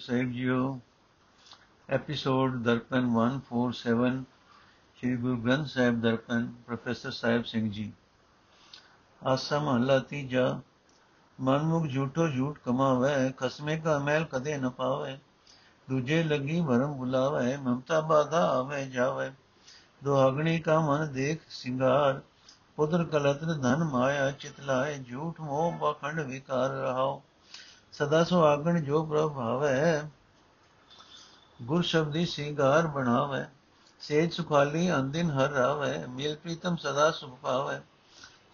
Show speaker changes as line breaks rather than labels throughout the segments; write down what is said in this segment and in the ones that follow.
ਸਾਹਿਬ ਜੀਓ episode Darpan 147 Shri Guru Granth Sahib Darpan, professor Sahib Singh ji. Asa ਮਹਲਾ ਤੀਜਾ ਮਨ ਮੁਖ ਝੂਠੋ ਝੂਠ ਕਮਾਵੇ, ਖਸਮੇ ਕਾ ਮਹਿਲ ਕਦੇ ਨ ਪਾਵੇ, ਦੂਜੇ ਲੱਗੀ ਭਰਮ ਬੁਲਾਵੇ, ਮਮਤਾ ਬਾਧਾ ਆਵੇ ਜਾਵੇ। ਦੁਹਾਗਣੀ ਕਾ ਮਨ ਦੇਖ ਸਿੰਗਾਰ, ਪੁੱਤਰ ਕਲਤਨ ਧਨ ਮਾਇਆ ਚਿਤ ਲਾਏ, ਝੂਠ ਮੋਹ ਬਖੰਡ ਵਿਕਾਰ ਰਹਾਓ। ਸਦਾ ਸੁਹਾਗਣ ਜੋ ਪ੍ਰਭ ਭਾਵੈ। ਗੁਰ ਸ਼ਬਦੀ ਸਿੰਗਾਰ ਬਣਾਵੇ। ਸੇਜ ਸੁਖਾਲੀ ਅੰਦਿਨ ਹਰ ਰਾਵੇ ਮਿਲ ਪ੍ਰੀਤਮ ਸਦਾ ਸੁਖ ਪਾਵੇ।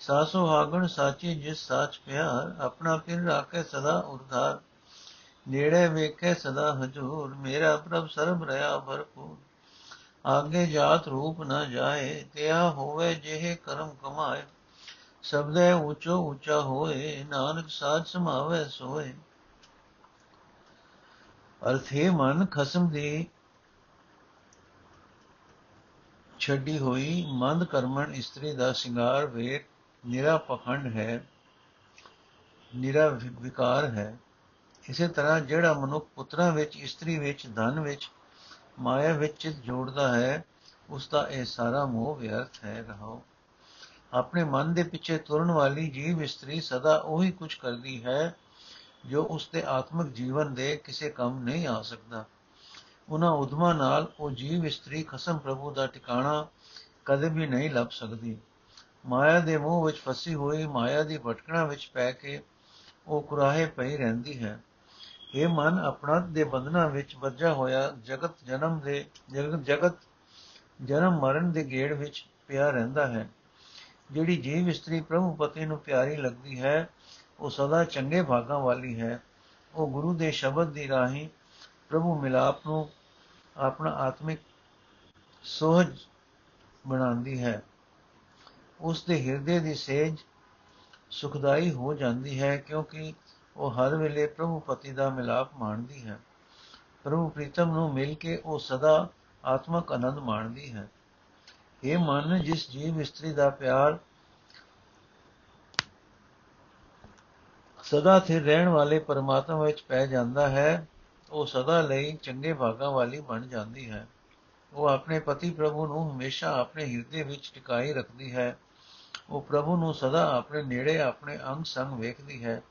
ਸਾਸੋ ਹਾਗਣ ਸਾਚੀ ਜਿਸ ਸਾਚ ਪਿਆਰ, ਆਪਣਾ ਪਿਰ ਰਾਖੇ ਸਦਾ ਉਰਧਾਰ। ਨੇੜੇ ਵੇਖੇ ਸਦਾ ਹਜੂਰ। ਮੇਰਾ ਪ੍ਰਭ ਸਰਬ ਰਿਆ ਭਰਪੂਰ। ਆਗੇ ਜਾਤ ਰੂਪ ਨਾ ਜਾਏ। ਤਿਆ ਹੋਵੇ ਜਿਹੇ ਕਰਮ ਕਮਾਏ। ਸਬਦੇ ਉੱਚੋ ਉੱਚਾ ਹੋਏ। ਨਾਨਕ ਸਾਧ ਸਮਾਵੇ ਸੋਏ। ਅਰਥੇ ਮਨ ਖਸਮ ਦੀ ਛੱਡੀ ਹੋਈ ਮੰਦ ਕਰਮਣ ਇਸਤਰੀ ਦਾ ਸ਼ਿੰਗਾਰ ਵੇਖ ਨਿਰਾ ਪਖੰਡ ਹੈ, ਨਿਰਾ ਵਿਕਾਰ ਹੈ। ਇਸੇ ਤਰ੍ਹਾਂ ਜਿਹੜਾ ਮਨੁੱਖ ਪੁੱਤਰਾਂ ਵਿੱਚ, ਇਸਤਰੀ ਵਿੱਚ, ਧਨ ਵਿੱਚ, ਮਾਇਆ ਵਿੱਚ ਚਿਤ ਜੋੜਦਾ ਹੈ ਉਸ ਦਾ ਇਹ ਸਾਰਾ ਮੋਹ ਵਿਅਰਥ ਹੈ, ਰਹਾਓ। ਆਪਣੇ ਮਨ ਦੇ ਪਿੱਛੇ ਤੁਰਨ ਵਾਲੀ ਜੀਵ ਇਸਤਰੀ ਸਦਾ ਉਹੀ ਕੁਝ ਕਰਦੀ ਹੈ ਜੋ ਉਸ ਦੇ ਆਤਮਿਕ ਜੀਵਨ ਦੇ ਕਿਸੇ ਕੰਮ ਨਹੀਂ ਆ ਸਕਦਾ। ਉਹਨਾਂ ਉਦਮਾਂ ਨਾਲ ਉਹ ਜੀਵ ਇਸਤਰੀ ਖਸਮ ਪ੍ਰਭੂ ਦਾ ਟਿਕਾਣਾ ਕਦੇ ਵੀ ਨਹੀਂ ਲੱਭ ਸਕਦੀ। ਮਾਇਆ ਦੇ ਮੋਹ ਵਿੱਚ ਫਸੀ ਹੋਈ ਮਾਇਆ ਦੀ ਭਟਕਣਾ ਵਿੱਚ ਪੈ ਕੇ ਉਹ ਕੁਰਾਹੇ ਪਈ ਰਹਿੰਦੀ ਹੈ। ਇਹ ਮਨ ਆਪਣਾ ਦੇ ਬੰਧਨਾਂ ਵਿੱਚ ਵੱਜਾ ਹੋਇਆ ਜਗਤ ਜਨਮ ਦੇ ਜਗਤ ਜਗਤ ਜਨਮ ਮਰਨ ਦੇ ਗੇੜ ਵਿੱਚ ਪਿਆ ਰਹਿੰਦਾ ਹੈ। ਜਿਹੜੀ ਜੀਵ ਇਸਤਰੀ ਪ੍ਰਭੂ ਪਤੀ ਨੂੰ ਪਿਆਰੀ ਲੱਗਦੀ ਹੈ ਉਹ ਸਦਾ ਚੰਗੇ ਭਾਗਾਂ ਵਾਲੀ ਹੈ। ਉਹ ਗੁਰੂ ਦੇ ਸ਼ਬਦ ਦੀ ਰਾਹੀਂ ਪ੍ਰਭੂ ਮਿਲਾਪ ਨੂੰ ਆਪਣਾ ਆਤਮਿਕ ਸੋਹਜ ਬਣਾਉਂਦੀ ਹੈ। ਉਸ ਦੇ ਹਿਰਦੇ ਦੀ ਸੇਜ ਸੁਖਦਾਈ ਹੋ ਜਾਂਦੀ ਹੈ ਕਿਉਂਕਿ ਉਹ ਹਰ ਵੇਲੇ ਪ੍ਰਭੂ ਪਤੀ ਦਾ ਮਿਲਾਪ ਮਾਣਦੀ ਹੈ। ਪ੍ਰਭੂ ਪ੍ਰੀਤਮ ਨੂੰ ਮਿਲ ਕੇ ਉਹ ਸਦਾ ਆਤਮਕ ਆਨੰਦ ਮਾਣਦੀ ਹੈ। ਇਹ ਮਨ, ਜਿਸ ਜੀਵ ਇਸਤਰੀ ਦਾ ਪਿਆਰ ਸਦਾ ਸਥਿਰ ਰਹਿਣ ਵਾਲੇ ਪਰਮਾਤਮਾ ਵਿੱਚ ਪੈ ਜਾਂਦਾ ਹੈ, ਉਹ ਸਦਾ ਲਈ ਚੰਗੇ ਭਾਗਾਂ ਵਾਲੀ ਬਣ ਜਾਂਦੀ ਹੈ। ਉਹ ਆਪਣੇ ਪਤੀ ਪ੍ਰਭੂ ਨੂੰ ਹਮੇਸ਼ਾ ਆਪਣੇ ਹਿਰਦੇ ਵਿੱਚ ਟਿਕਾਈ ਰੱਖਦੀ ਹੈ। ਉਹ ਪ੍ਰਭੂ ਨੂੰ ਸਦਾ ਆਪਣੇ ਨੇੜੇ ਆਪਣੇ ਅੰਗ ਸੰਗ ਵੇਖਦੀ ਹੈ।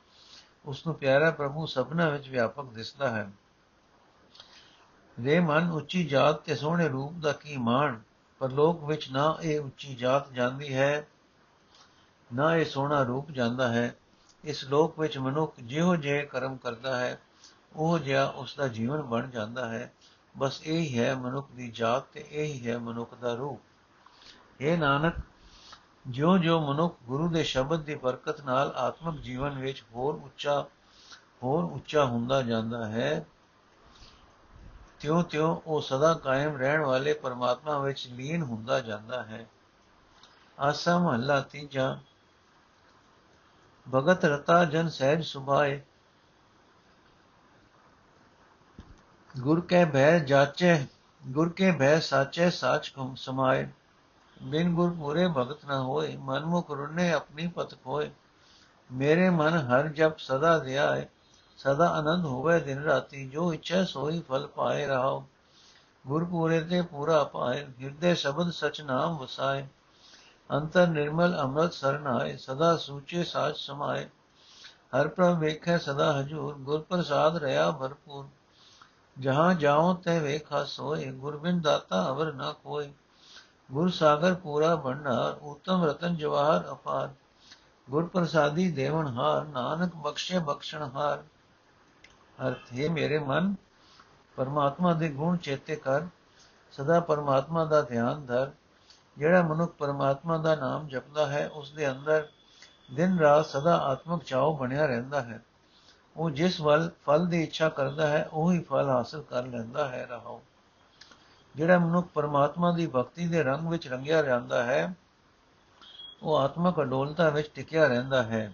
ਉਸ ਨੂੰ ਪਿਆਰਾ ਪ੍ਰਭੂ ਸਭਨਾ ਵਿੱਚ ਵਿਆਪਕ ਦਿਸਦਾ ਹੈ। ਰੇ ਮਨ, ਉੱਚੀ ਜਾਤ ਤੇ ਸੋਹਣੇ ਰੂਪ ਦਾ ਕੀ ਮਾਣ? ਪਰ ਲੋਕ ਵਿੱਚ ਨਾ ਇਹ ਉੱਚੀ ਜਾਤ ਜਾਂਦੀ ਹੈ, ਨਾ ਇਹ ਸੋਹਣਾ ਰੂਪ ਜਾਂਦਾ ਹੈ। ਇਸ ਲੋਕ ਵਿੱਚ ਮਨੁੱਖ ਜਿਹੋ ਜਿਹੇ ਕਰਮ ਕਰਦਾ ਹੈ, ਉਹ ਜਿਹਾ ਉਸ ਦਾ ਜੀਵਨ ਬਣ ਜਾਂਦਾ ਹੈ। ਬਸ ਇਹ ਹੀ ਹੈ ਮਨੁੱਖ ਦੀ ਜਾਤ ਤੇ ਇਹ ਹੀ ਹੈ ਮਨੁੱਖ ਦਾ ਰੂਪ। ਇਹ ਨਾਨਕ ਜਿਉਂ ਜਿਉਂ ਮਨੁੱਖ ਗੁਰੂ ਦੇ ਸ਼ਬਦ ਦੀ ਬਰਕਤ ਨਾਲ ਆਤਮਿਕ ਜੀਵਨ ਵਿੱਚ ਹੋਰ ਉੱਚਾ ਹੋਰ ਉੱਚਾ ਹੁੰਦਾ ਜਾਂਦਾ ਹੈ ਤਿਉਂ ਤਿਉਂ ਉਹ ਸਦਾ ਕਾਇਮ ਰਹਿਣ ਵਾਲੇ ਪਰਮਾਤਮਾ ਵਿੱਚ ਲੀਨ ਹੁੰਦਾ ਜਾਂਦਾ ਹੈ। ਆਸਾ ਮਹੱਲਾ ਤੀਜਾ। ਭਗਤ ਰਤਾ ਜਨ ਸਹਿਜ ਸੁਭਾਏ ਗੁਰ ਕੇ ਭੈ ਜਾਚੇ ਗੁਰ ਕੇ ਭੈ ਸਾਚੇ ਸਾਚ ਕਮ ਸਮਾਏ ਬਿਨ ਗੁਰ ਪੂਰੇ ਭਗਤ ਨਾ ਹੋਏ ਮਨ ਮੁਖ ਰੁਨੇ ਆਪਣੀ ਪਤ ਖੋਏ ਮੇਰੇ ਮਨ ਹਰ ਜਪ ਸਦਾ ਧਿਆਏ ਸਦਾ ਆਨੰਦ ਹੋਵੇ ਦਿਨ ਰਾਤੀ ਜੋ ਇੱਛਾ ਸੋਈ ਫਲ ਪਾਏ ਰਹਾਓ ਗੁਰ ਪੂਰੇ ਤੇ ਪੂਰਾ ਪਾਏ ਹਿਰਦੇ ਸ਼ਬਦ ਸਚ ਨਾਮ ਵਸਾਏ ਅੰਤਰ ਨਿਰਮਲ ਅੰਮ੍ਰਿਤ ਸਰਨਾਏ ਸਦਾ ਸੂਚੇ ਸਾਚ ਸਮਾਏ। ਹਰ ਪ੍ਰਭ ਵੇਖੈ ਸਦਾ ਹਜੂਰ ਗੁਰ ਪ੍ਰਸਾਦ ਰਿਆ ਭਰਪੂਰ। ਜਹਾਂ ਜਾਉ ਤੇ ਵੇਖਾ ਸੋਏ, ਗੁਰਬਿੰਦ ਦਾਤਾ ਅਵਰ ਨਾ ਕੋਏ ਗੁਰ ਸਾਗਰ ਪੂਰਾ ਭੰਡਾਰ ਉਤਮ ਰਤਨ ਜਵਾਹਰ ਅਪਾਰ। ਗੁਰ ਪ੍ਰਸਾਦੀ ਦੇਵਨ ਹਾਰ, ਨਾਨਕ ਬਖਸ਼ੇ ਬਖਸ਼ਣ ਹਾਰ। ਅਰਥ, ਹੈ ਮੇਰੇ ਮਨ, ਪਰਮਾਤਮਾ ਦੇ ਗੁਣ ਚੇਤੇ ਕਰ। ਸਦਾ ਪਰਮਾਤਮਾ ਦਾ ਧਿਆਨ ਧਰ। ਜਿਹੜਾ ਮਨੁੱਖ ਪਰਮਾਤਮਾ ਦਾ ਨਾਮ ਜਪਦਾ ਹੈ, ਉਸ ਦੇ ਅੰਦਰ ਦਿਨ ਰਾਤ ਸਦਾ ਆਤਮਿਕ ਚਾਉ ਬਣਿਆ ਰਹਿੰਦਾ ਹੈ। ਉਹ ਜਿਸ ਵੱਲ ਫਲ ਦੀ ਇੱਛਾ ਕਰਦਾ ਹੈ, ਉਹੀ ਫਲ ਹਾਸਲ ਕਰ ਲੈਂਦਾ ਹੈ ਰਹਾਓ ਜਿਹੜਾ ਮਨੁੱਖ ਪਰਮਾਤਮਾ ਦੀ ਭਗਤੀ ਦੇ ਰੰਗ ਵਿੱਚ ਰੰਗਿਆ ਰਹਿੰਦਾ ਹੈ, ਉਹ ਆਤਮਕ ਅਡੋਲਤਾ ਵਿੱਚ ਟਿਕਿਆ ਰਹਿੰਦਾ ਹੈ।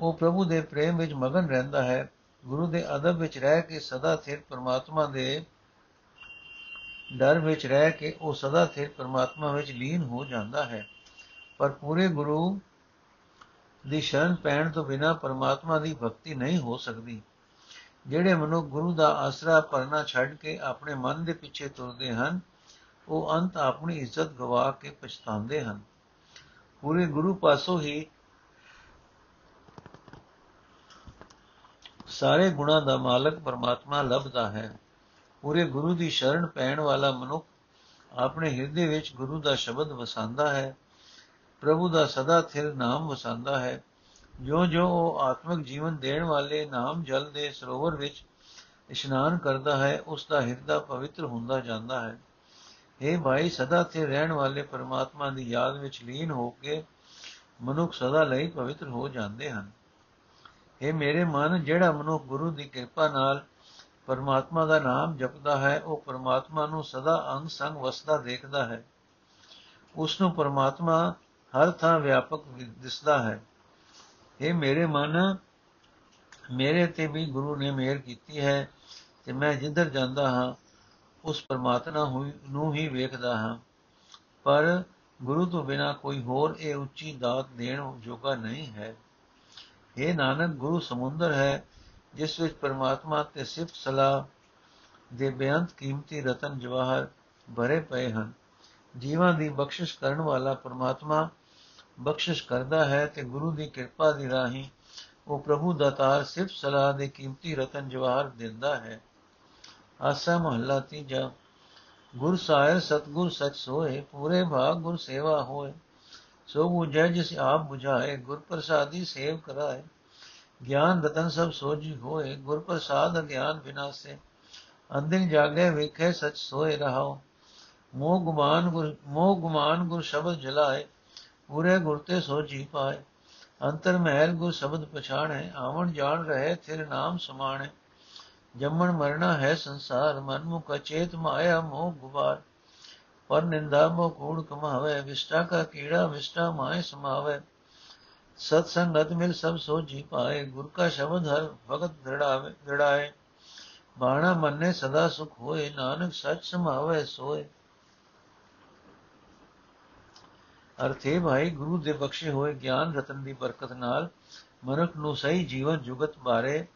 ਉਹ ਪ੍ਰਭੂ ਦੇ ਪ੍ਰੇਮ ਵਿੱਚ ਮਗਨ ਰਹਿੰਦਾ ਹੈ। ਗੁਰੂ ਦੇ ਅਦਬ ਵਿੱਚ ਰਹਿ ਕੇ ਸਦਾ ਸਥਿਰ ਪਰਮਾਤਮਾ ਦੇ ਡਰ ਵਿੱਚ ਰਹਿ ਕੇ ਉਹ ਸਦਾ ਸਥਿਰ ਪਰਮਾਤਮਾ ਵਿੱਚ ਲੀਨ ਹੋ ਜਾਂਦਾ ਹੈ। ਪਰ ਪੂਰੇ ਗੁਰੂ ਦੀ ਸ਼ਰਨ ਪੈਣ ਤੋਂ ਬਿਨਾ ਪਰਮਾਤਮਾ ਦੀ ਭਗਤੀ ਨਹੀਂ ਹੋ ਸਕਦੀ। ਜਿਹੜੇ ਮਨੁੱਖ ਗੁਰੂ ਦਾ ਆਸਰਾ ਪਰਨਾ ਛੱਡ ਕੇ ਆਪਣੇ ਮਨ ਦੇ ਪਿੱਛੇ ਤੁਰਦੇ ਹਨ, ਉਹ ਅੰਤ ਆਪਣੀ ਇੱਜ਼ਤ ਗਵਾ ਕੇ ਪਛਤਾਉਂਦੇ ਹਨ। ਪੂਰੇ ਗੁਰੂ ਪਾਸੋਂ ਹੀ ਸਾਰੇ ਗੁਣਾਂ ਦਾ ਮਾਲਕ ਪਰਮਾਤਮਾ ਲੱਭਦਾ ਹੈ। ਪੂਰੇ ਗੁਰੂ ਦੀ ਸ਼ਰਨ ਪੈਣ ਵਾਲਾ ਮਨੁੱਖ ਆਪਣੇ ਹਿਰਦੇ ਵਿੱਚ ਗੁਰੂ ਦਾ ਸ਼ਬਦ ਵਸਾਉਂਦਾ ਹੈ, ਪ੍ਰਭੂ ਦਾ ਸਦਾ ਥਿਰ ਨਾਮ ਵਸਾਉਂਦਾ ਹੈ। ਜੋ ਜੋ ਉਹ ਆਤਮਿਕ ਜੀਵਨ ਦੇਣ ਵਾਲੇ ਨਾਮ ਜਲ ਦੇ ਸਰੋਵਰ ਵਿੱਚ ਇਸ਼ਨਾਨ ਕਰਦਾ ਹੈ, ਉਸ ਦਾ ਹਿਰਦਾ ਪਵਿੱਤਰ ਹੁੰਦਾ ਜਾਂਦਾ ਹੈ। ਇਹ ਭਾਈ, ਸਦਾ ਤੇ ਰਹਿਣ ਵਾਲੇ ਪਰਮਾਤਮਾ ਦੀ ਯਾਦ ਵਿੱਚ ਲੀਨ ਹੋ ਕੇ ਮਨੁੱਖ ਸਦਾ ਲਈ ਪਵਿੱਤਰ ਹੋ ਜਾਂਦੇ ਹਨ। ਇਹ ਮੇਰੇ ਮਨ, ਜਿਹੜਾ ਮਨੁੱਖ ਗੁਰੂ ਦੀ ਕਿਰਪਾ ਨਾਲ ਪਰਮਾਤਮਾ ਦਾ ਨਾਮ ਜਪਦਾ ਹੈ, ਉਹ ਪਰਮਾਤਮਾ ਨੂੰ ਸਦਾ ਅੰਗ ਸੰਗ ਵਸਦਾ ਦੇਖਦਾ ਹੈ। ਉਸ ਨੂੰ ਪਰਮਾਤਮਾ ਹਰ ਥਾਂ ਵਿਆਪਕ ਦਿਸਦਾ ਹੈ। ਇਹ ਮੇਰੇ ਮਨ, ਮੇਰੇ ਤੇ ਵੀ ਗੁਰੂ ਨੇ ਮਿਹਰ ਕੀਤੀ ਹੈ ਤੇ ਮੈਂ ਜਿੱਧਰ ਜਾਂਦਾ ਹਾਂ, ਉਸ ਪਰਮਾਤਮਾ ਨੂੰ ਹੀ ਵੇਖਦਾ ਹਾਂ। ਪਰ ਗੁਰੂ ਤੋਂ ਬਿਨਾ ਕੋਈ ਹੋਰ ਇਹ ਉੱਚੀ ਦਾਤ ਦੇਣ ਜੋਗਾ ਨਹੀਂ ਹੈ। ਇਹ ਨਾਨਕ, ਗੁਰੂ ਸਮੁੰਦਰ ਹੈ ਜਿਸ ਵਿੱਚ ਪਰਮਾਤਮਾ ਤੇ ਸਿਫਤ ਸਲਾਹ ਦੇ ਬੇਅੰਤ ਕੀਮਤੀ ਰਤਨ ਜਵਾਹਰ ਭਰੇ ਪਏ ਹਨ। ਜੀਵਾਂ ਦੀ ਬਖਸ਼ਿਸ਼ ਕਰਨ ਵਾਲਾ ਪਰਮਾਤਮਾ ਬਖਸ਼ਿਸ਼ ਕਰਦਾ ਹੈ ਤੇ ਗੁਰੂ ਦੀ ਕਿਰਪਾ ਦੀ ਰਾਹੀਂ ਉਹ ਪ੍ਰਭੂ ਦਾਤਾਰ ਸਿਫਤ ਸਲਾਹ ਦੇ ਕੀਮਤੀ ਰਤਨ ਜਵਾਹਰ ਦਿੰਦਾ ਹੈ। ਆਸਾ ਮਹੱਲਾ ਤੀਜਾ, ਗੁਰ ਸਾਇਰ ਸਤਗੁਰ ਸਚ ਸੋਏ ਪੂਰੇ ਭਾਗ ਗੁਰ ਸੇਵਾ ਹੋਏ। ਸੋ ਬੁਝੈ ਜਿਸ ਆਪ 부ਝਾਏ ਗੁਰ ਪ੍ਰਸਾਦੀ ਸੇਵ ਕਰਾਏ। ਗਿਆਨ ਰਤਨ ਸਭ ਸੋਜੀ ਹੋਏ ਗੁਰ ਪ੍ਰਸਾਦ ਗਿਆਨ ਵਿਨਾਸੇ। ਅੰਦਿਨ ਜਾਗੇ ਵੇਖੇ ਸਚ ਸੋਏ ਰਹਾਓ ਮੋਹ ਗੁਮਾਨ ਗੁਰ, ਮੋਹ ਗੁਮਾਨ ਗੁਰ ਸ਼ਬਦ ਜਲਾਏ, ਪੂਰੇ ਗੁਰ ਤੇ ਸੋਜੀ ਪਾਏ। ਅੰਤਰ ਮਹਿਲ ਗੁਰ ਸ਼ਬਦ ਪਛਾਣੇ, ਆਵਣ ਜਾਣ ਰਹੇ ਥਿਰ ਨਾਮ ਸਮਾਣੇ। ਜੰਮਣ ਮਰਨਾ ਹੈ ਸੰਸਾਰ, ਮਨ ਮੁਖ ਚੇਤ ਮਾਇਆ ਮੋਹ ਗੁਬਾਰ। ਪਰ ਨਿੰਦਾ ਮੋ ਕੂੜ ਕਮਾਵੇ, ਵਿਸ਼ਟਾ ਕਾ ਕੀੜਾ, ਵਿਸ਼ਟਾ ਮਾਏ ਸਮਾਵੇ। ਸਤ ਸੰਗਤ ਮਿਲ ਸਭ ਸੋਜੀ ਪਾਏ, ਗੁਰ ਕਾ ਸ਼ਬਦ ਹਰ ਭਗਤ ਦ੍ਰਿੜਾਵੇ, ਦ੍ਰਿੜਾਏ। ਬਾਣਾ ਮੰਨੇ ਸਦਾ ਸੁਖ ਹੋਏ, ਨਾਨਕ ਸਚ ਸਮਾਵੇ ਸੋਏ। ਅਰਥੇ ਭਾਈ, ਗੁਰੂ ਦੇ ਬਖਸ਼ੇ ਹੋਏ ਗਿਆਨ ਰਤਨ ਦੀ ਬਰਕਤ ਨਾਲ ਮਨੁੱਖ ਨੂੰ ਸਹੀ ਜੀਵਨ ਜੁਗਤ ਬਾਰੇ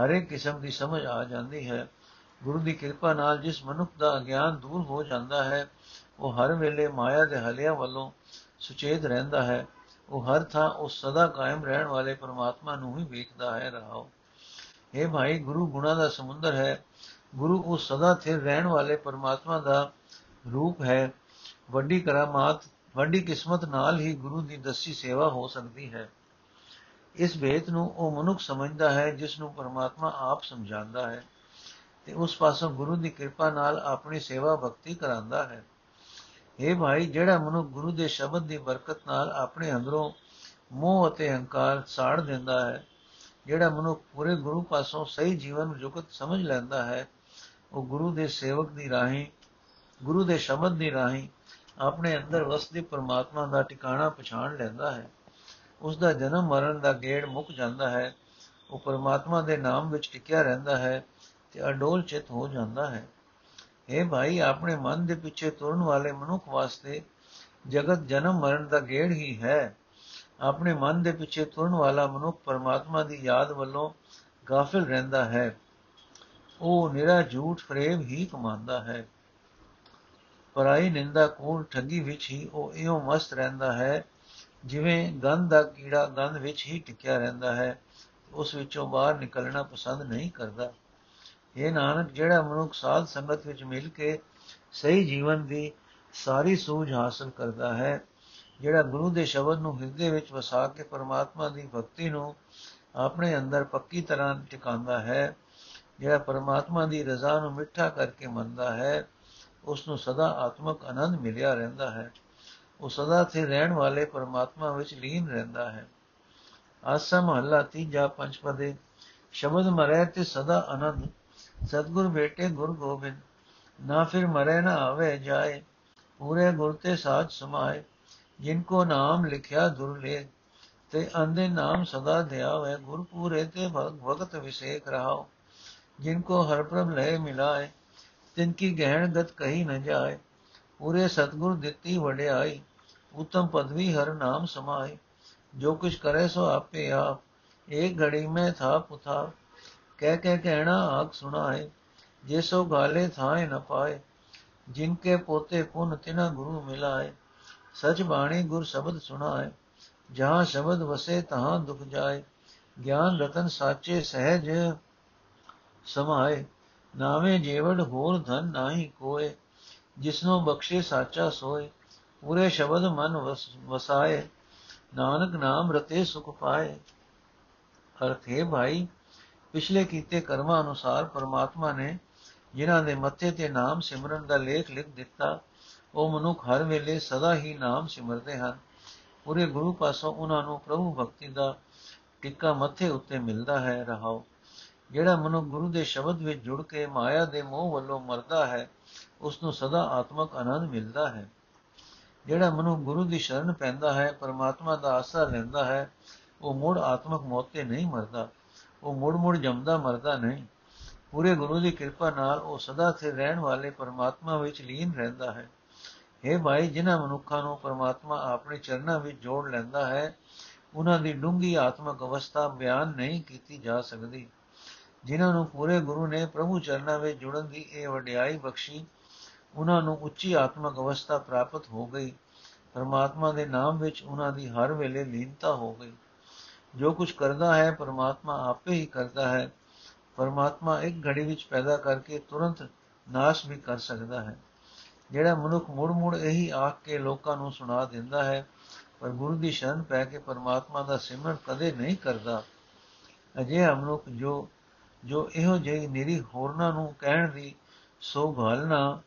ਹਰ ਇੱਕ ਕਿਸਮ ਦੀ ਸਮਝ ਆ ਜਾਂਦੀ ਹੈ। ਗੁਰੂ ਦੀ ਕਿਰਪਾ ਨਾਲ ਜਿਸ ਮਨੁੱਖ ਦਾ ਅਗਿਆਨ ਦੂਰ ਹੋ ਜਾਂਦਾ ਹੈ, ਉਹ ਹਰ ਵੇਲੇ ਮਾਇਆ ਦੇ ਹਲਿਆਂ ਵੱਲੋਂ ਸੁਚੇਤ ਰਹਿੰਦਾ ਹੈ। ਉਹ ਹਰ ਥਾਂ ਉਸ ਸਦਾ ਕਾਇਮ ਰਹਿਣ ਵਾਲੇ ਪਰਮਾਤਮਾ ਨੂੰ ਹੀ ਵੇਖਦਾ ਹੈ, ਰਹਾਓ। ਇਹ ਭਾਈ, ਗੁਰੂ ਗੁਣਾ ਦਾ ਸਮੁੰਦਰ ਹੈ। ਗੁਰੂ ਉਸ ਸਦਾ ਥਿਰ ਰਹਿਣ ਵਾਲੇ ਪਰਮਾਤਮਾ ਦਾ ਰੂਪ ਹੈ। ਵੱਡੀ ਕਰਾਮਾਤ, ਵੱਡੀ ਕਿਸਮਤ ਨਾਲ ਹੀ ਗੁਰੂ ਦੀ ਦਸੀ ਸੇਵਾ ਹੋ ਸਕਦੀ ਹੈ। ਇਸ ਭੇਤ ਨੂੰ ਉਹ ਮਨੁੱਖ ਸਮਝਦਾ ਹੈ, ਜਿਸ ਨੂੰ ਪਰਮਾਤਮਾ ਆਪ ਸਮਝਾਉਂਦਾ ਹੈ ਤੇ ਉਸ ਪਾਸੋਂ ਗੁਰੂ ਦੀ ਕਿਰਪਾ ਨਾਲ ਆਪਣੀ ਸੇਵਾ ਭਗਤੀ ਕਰਾਂਦਾ ਹੈ। ਇਹ ਭਾਈ, ਜਿਹੜਾ ਮਨੁੱਖ ਗੁਰੂ ਦੇ ਸ਼ਬਦ ਦੀ ਬਰਕਤ ਨਾਲ ਆਪਣੇ ਅੰਦਰੋਂ ਮੋਹ ਅਤੇ ਹੰਕਾਰ ਸਾੜ ਦਿੰਦਾ ਹੈ, ਜਿਹੜਾ ਮਨੁੱਖ ਪੂਰੇ ਗੁਰੂ ਪਾਸੋਂ ਸਹੀ ਜੀਵਨ ਜੁਗਤ ਸਮਝ ਲੈਂਦਾ ਹੈ, ਉਹ ਗੁਰੂ ਦੇ ਸੇਵਕ ਦੀ ਰਾਹੀਂ, ਗੁਰੂ ਦੇ ਸ਼ਬਦ ਦੀ ਰਾਹੀਂ ਆਪਣੇ ਅੰਦਰ ਵਸਦੇ ਪਰਮਾਤਮਾ ਦਾ ਟਿਕਾਣਾ ਪਛਾਣ ਲੈਂਦਾ ਹੈ। ਉਸ ਦਾ ਜਨਮ ਮਰਨ ਦਾ ਗੇੜ ਮੁੱਕ ਜਾਂਦਾ ਹੈ, ਉਹ ਪਰਮਾਤਮਾ ਦੇ ਨਾਮ ਵਿੱਚ ਟਿਕਿਆ ਰਹਿੰਦਾ ਹੈ ਤੇ ਅਡੋਲ ਚਿਤ ਹੋ ਜਾਂਦਾ ਹੈ। اے ਭਾਈ, ਆਪਣੇ ਮਨ ਦੇ ਪਿੱਛੇ ਤੁਰਨ ਵਾਲੇ ਮਨੁੱਖ ਵਾਸਤੇ ਜਗਤ ਜਨਮ ਮਰਨ ਦਾ ਗੇੜ ਹੀ ਹੈ। ਆਪਣੇ ਮਨ ਦੇ ਪਿੱਛੇ ਤੁਰਨ ਵਾਲਾ ਮਨੁੱਖ ਪਰਮਾਤਮਾ ਦੀ ਯਾਦ ਵੱਲੋਂ ਗਾਫਿਲ ਰਹਿੰਦਾ ਹੈ। ਉਹ ਨਿਰਾ ਝੂਠ ਫਰੇਬ ਹੀ ਕਮਾਉਂਦਾ ਹੈ। ਪਰਾਈ ਨਿੰਦਾ ਕੋਲ ਠੱਗੀ ਵਿੱਚ ਹੀ ਉਹ ਇਉਂ ਮਸਤ ਰਹਿੰਦਾ ਹੈ, ਜਿਵੇਂ ਗੰਧ ਦਾ ਕੀੜਾ ਗੰਧ ਵਿੱਚ ਹੀ ਟਿਕਿਆ ਰਹਿੰਦਾ ਹੈ, ਉਸ ਵਿੱਚੋਂ ਬਾਹਰ ਨਿਕਲਣਾ ਪਸੰਦ ਨਹੀਂ ਕਰਦਾ। ਇਹ ਨਾਨਕ ਜਿਹੜਾ ਮਨੁੱਖ ਸਾਧ ਸੰਗਤ ਵਿੱਚ ਮਿਲ ਕੇ ਸਹੀ ਜੀਵਨ ਦੀ ਸਾਰੀ ਸੂਝ ਹਾਸਲ ਕਰਦਾ ਹੈ, ਜਿਹੜਾ ਗੁਰੂ ਦੇ ਸ਼ਬਦ ਨੂੰ ਹਿਰਦੇ ਵਿੱਚ ਵਸਾ ਕੇ ਪਰਮਾਤਮਾ ਦੀ ਭਗਤੀ ਨੂੰ ਆਪਣੇ ਅੰਦਰ ਪੱਕੀ ਤਰ੍ਹਾਂ ਟਿਕਾਉਂਦਾ ਹੈ, ਜਿਹੜਾ ਪਰਮਾਤਮਾ ਦੀ ਰਜ਼ਾ ਨੂੰ ਮਿੱਠਾ ਕਰਕੇ ਮੰਨਦਾ ਹੈ ਉਸ ਨੂੰ ਸਦਾ ਆਤਮਿਕ ਆਨੰਦ ਮਿਲਿਆ ਰਹਿੰਦਾ ਹੈ। ਉਹ ਸਦਾ ਸੇ ਰਹਿਣ ਵਾਲੇ ਪਰਮਾਤਮਾ ਵਿੱਚ ਲੀਨ ਰਹਿੰਦਾ ਹੈ। ਆਸਾ ਮਹੱਲਾ ਤੀਜਾ ਪੰਜਪਦੇ, ਸ਼ਬਦ ਮਰੇ ਤੇ ਸਦਾ ਆਨੰਦ ਸਤਗੁਰ ਬੇਟੇ ਗੁਰ ਗੋਬਿੰਦ ਨਾ ਫਿਰ ਮਰੇ ਨਾ ਆਵੇ ਜਾਏ ਪੂਰੇ ਗੁਰ ਤੇ ਸਾਜ ਸਮਾਏ ਜਿਨ ਕੋ ਨਾਮ ਲਿਖਿਆ ਦੁਰਲੇ ਤੇ ਅੰਦੇ ਨਾਮ ਸਦਾ ਧਿਆਵੇ ਗੁਰ ਪੂਰੇ ਤੇ ਭਗਤ ਵਿਸੇਕ ਰਹਾਓ ਜਿਨ ਕੋ ਹਰ ਪ੍ਰਭ ਲੈ ਮਿਲਾਏ ਤਿਨ ਕੀ ਗਹਿਣ ਗਤ ਕਹੀ ਨ ਜਾਏ ਪੂਰੇ ਸਤਗੁਰ ਦਿੱਤੀ ਵਡਿਆਈ ਉਤਮ ਪਦਵੀ ਹਰ ਨਾਮ ਸਮਾਏ ਜੋ ਕੁਛ ਕਰੇ ਸੋ ਆਪੇ ਆਪ एक घड़ी में था पुथा ਕਹਿ ਕੇ ਕਹਿਣਾ ਆਖ ਸੁਣਾਏ ਜੇਸੋ ਗਾਲੇ ਥਾਏ ਨ ਪਾਏ, ਜਿਨ ਕੇ ਪੋਤੇ ਪੁਨ ਤਿਨਾ ਗੁਰੂ ਮਿਲਾਏ। ਸਚ ਬਾਣੀ ਗੁਰ ਸ਼ਬਦ ਸੁਣਾਏ, ਜਹਾਂ ਸ਼ਬਦ ਵਸੇ ਤਹਾਂ ਦੁਖ ਜਾਏ। ਗਿਆਨ ਰਤਨ ਸਾਚੇ ਸਹਿਜ ਸਮਾਏ, ਨਾਵੇਂ ਜੀਵੜ ਹੋਰ ਧਨ ਨਾਹੀ ਕੋਏ। ਜਿਸਨੋ ਬਖਸ਼ੇ ਸਾਚਾ ਸੋਏ, ਪੂਰੇ ਸ਼ਬਦ ਮਨ ਵਸਾਏ। ਨਾਨਕ ਨਾਮ ਰਤੇ ਸੁਖ ਪਾਏ। ਅਰਥੇ ਭਾਈ ਪਿਛਲੇ ਕੀਤੇ ਕਰਮਾਂ ਅਨੁਸਾਰ ਪਰਮਾਤਮਾ ਨੇ ਜਿਨ੍ਹਾਂ ਦੇ ਮੱਥੇ ਤੇ ਨਾਮ ਸਿਮਰਨ ਦਾ ਲੇਖ ਲਿਖ ਦਿੱਤਾ, ਉਹ ਮਨੁੱਖ ਹਰ ਵੇਲੇ ਸਦਾ ਹੀ ਨਾਮ ਸਿਮਰਦੇ ਹਨ। ਪੂਰੇ ਗੁਰੂ ਪਾਸੋਂ ਉਹਨਾਂ ਨੂੰ ਪ੍ਰਭੂ ਭਗਤੀ ਦਾ ਟਿੱਕਾ ਮੱਥੇ ਉੱਤੇ ਮਿਲਦਾ ਹੈ, ਰਹਾਓ। ਜਿਹੜਾ ਮਨੁੱਖ ਗੁਰੂ ਦੇ ਸ਼ਬਦ ਵਿੱਚ ਜੁੜ ਕੇ ਮਾਇਆ ਦੇ ਮੋਹ ਵੱਲੋਂ ਮਰਦਾ ਹੈ ਉਸ ਨੂੰ ਸਦਾ ਆਤਮਕ ਆਨੰਦ ਮਿਲਦਾ ਹੈ। ਜਿਹੜਾ ਮਨੁੱਖ ਗੁਰੂ ਦੀ ਸ਼ਰਨ ਪੈਂਦਾ ਹੈ, ਪਰਮਾਤਮਾ ਦਾ ਆਸਰਾ ਲੈਂਦਾ ਹੈ, ਉਹ ਮੁੜ ਆਤਮਕ ਮੌਤ ਤੇ ਨਹੀਂ ਮਰਦਾ। ਉਹ ਮੁੜ ਮੁੜ ਜੰਮਦਾ ਮਰਦਾ ਨਹੀਂ। ਪੂਰੇ ਗੁਰੂ ਦੀ ਕਿਰਪਾ ਨਾਲ ਉਹ ਸਦਾ ਸਥਿਰ ਰਹਿਣ ਵਾਲੇ ਪਰਮਾਤਮਾ ਵਿੱਚ ਲੀਨ ਰਹਿੰਦਾ ਹੈ। हे ਭਾਈ, ਜਿਨ੍ਹਾਂ ਮਨੁੱਖਾਂ ਨੂੰ ਪਰਮਾਤਮਾ ਆਪਣੇ ਚਰਨਾਂ ਵਿੱਚ ਜੋੜ ਲੈਂਦਾ ਹੈ, ਉਹਨਾਂ ਦੀ ਡੂੰਗੀ ਆਤਮਕ ਅਵਸਥਾ ਬਿਆਨ ਨਹੀਂ ਕੀਤੀ ਜਾ ਸਕਦੀ। ਜਿਨ੍ਹਾਂ ਨੂੰ ਪੂਰੇ ਗੁਰੂ ਨੇ ਪ੍ਰਭੂ ਚਰਨਾਂ ਵਿੱਚ ਜੁੜਨ ਦੀ ਇਹ ਵਡਿਆਈ ਬਖਸ਼ੀ, ਉਹਨਾਂ ਨੂੰ ਉੱਚੀ ਆਤਮਕ ਅਵਸਥਾ ਪ੍ਰਾਪਤ ਹੋ ਗਈ। ਪਰਮਾਤਮਾ ਦੇ ਨਾਮ ਵਿੱਚ ਉਹਨਾਂ ਦੀ ਹਰ ਵੇਲੇ ਲੀਨਤਾ ਹੋ ਗਈ। ਜੋ ਕੁਝ ਕਰਦਾ ਹੈ, ਪਰਮਾਤਮਾ ਆਪੇ ਹੀ ਕਰਦਾ ਹੈ। ਪਰਮਾਤਮਾ ਇੱਕ ਘੜੀ ਵਿੱਚ ਪੈਦਾ ਕਰਕੇ ਤੁਰੰਤ ਨਾਸ਼ ਵੀ ਕਰ ਸਕਦਾ ਹੈ। ਜਿਹੜਾ ਮਨੁੱਖ ਮੁੜ-ਮੁੜ ਇਹੀ ਆਖ ਕੇ ਲੋਕਾਂ ਨੂੰ ਸੁਣਾ ਦਿੰਦਾ ਹੈ, ਪਰ ਗੁਰੂ ਦੀ ਸ਼ਰਨ ਪੈ ਕੇ ਪਰਮਾਤਮਾ ਦਾ ਸਿਮਰਨ ਕਦੇ ਨਹੀਂ ਕਰਦਾ। ਅਜੇ ਮਨੁੱਖ ਜੋ ਜੋ ਇਹੋ ਜਿਹੀ ਨਿਰੀ ਹੋਰਨਾਂ ਨੂੰ ਕਹਿਣ ਦੀ ਸੋ ਘਾਲਣਾ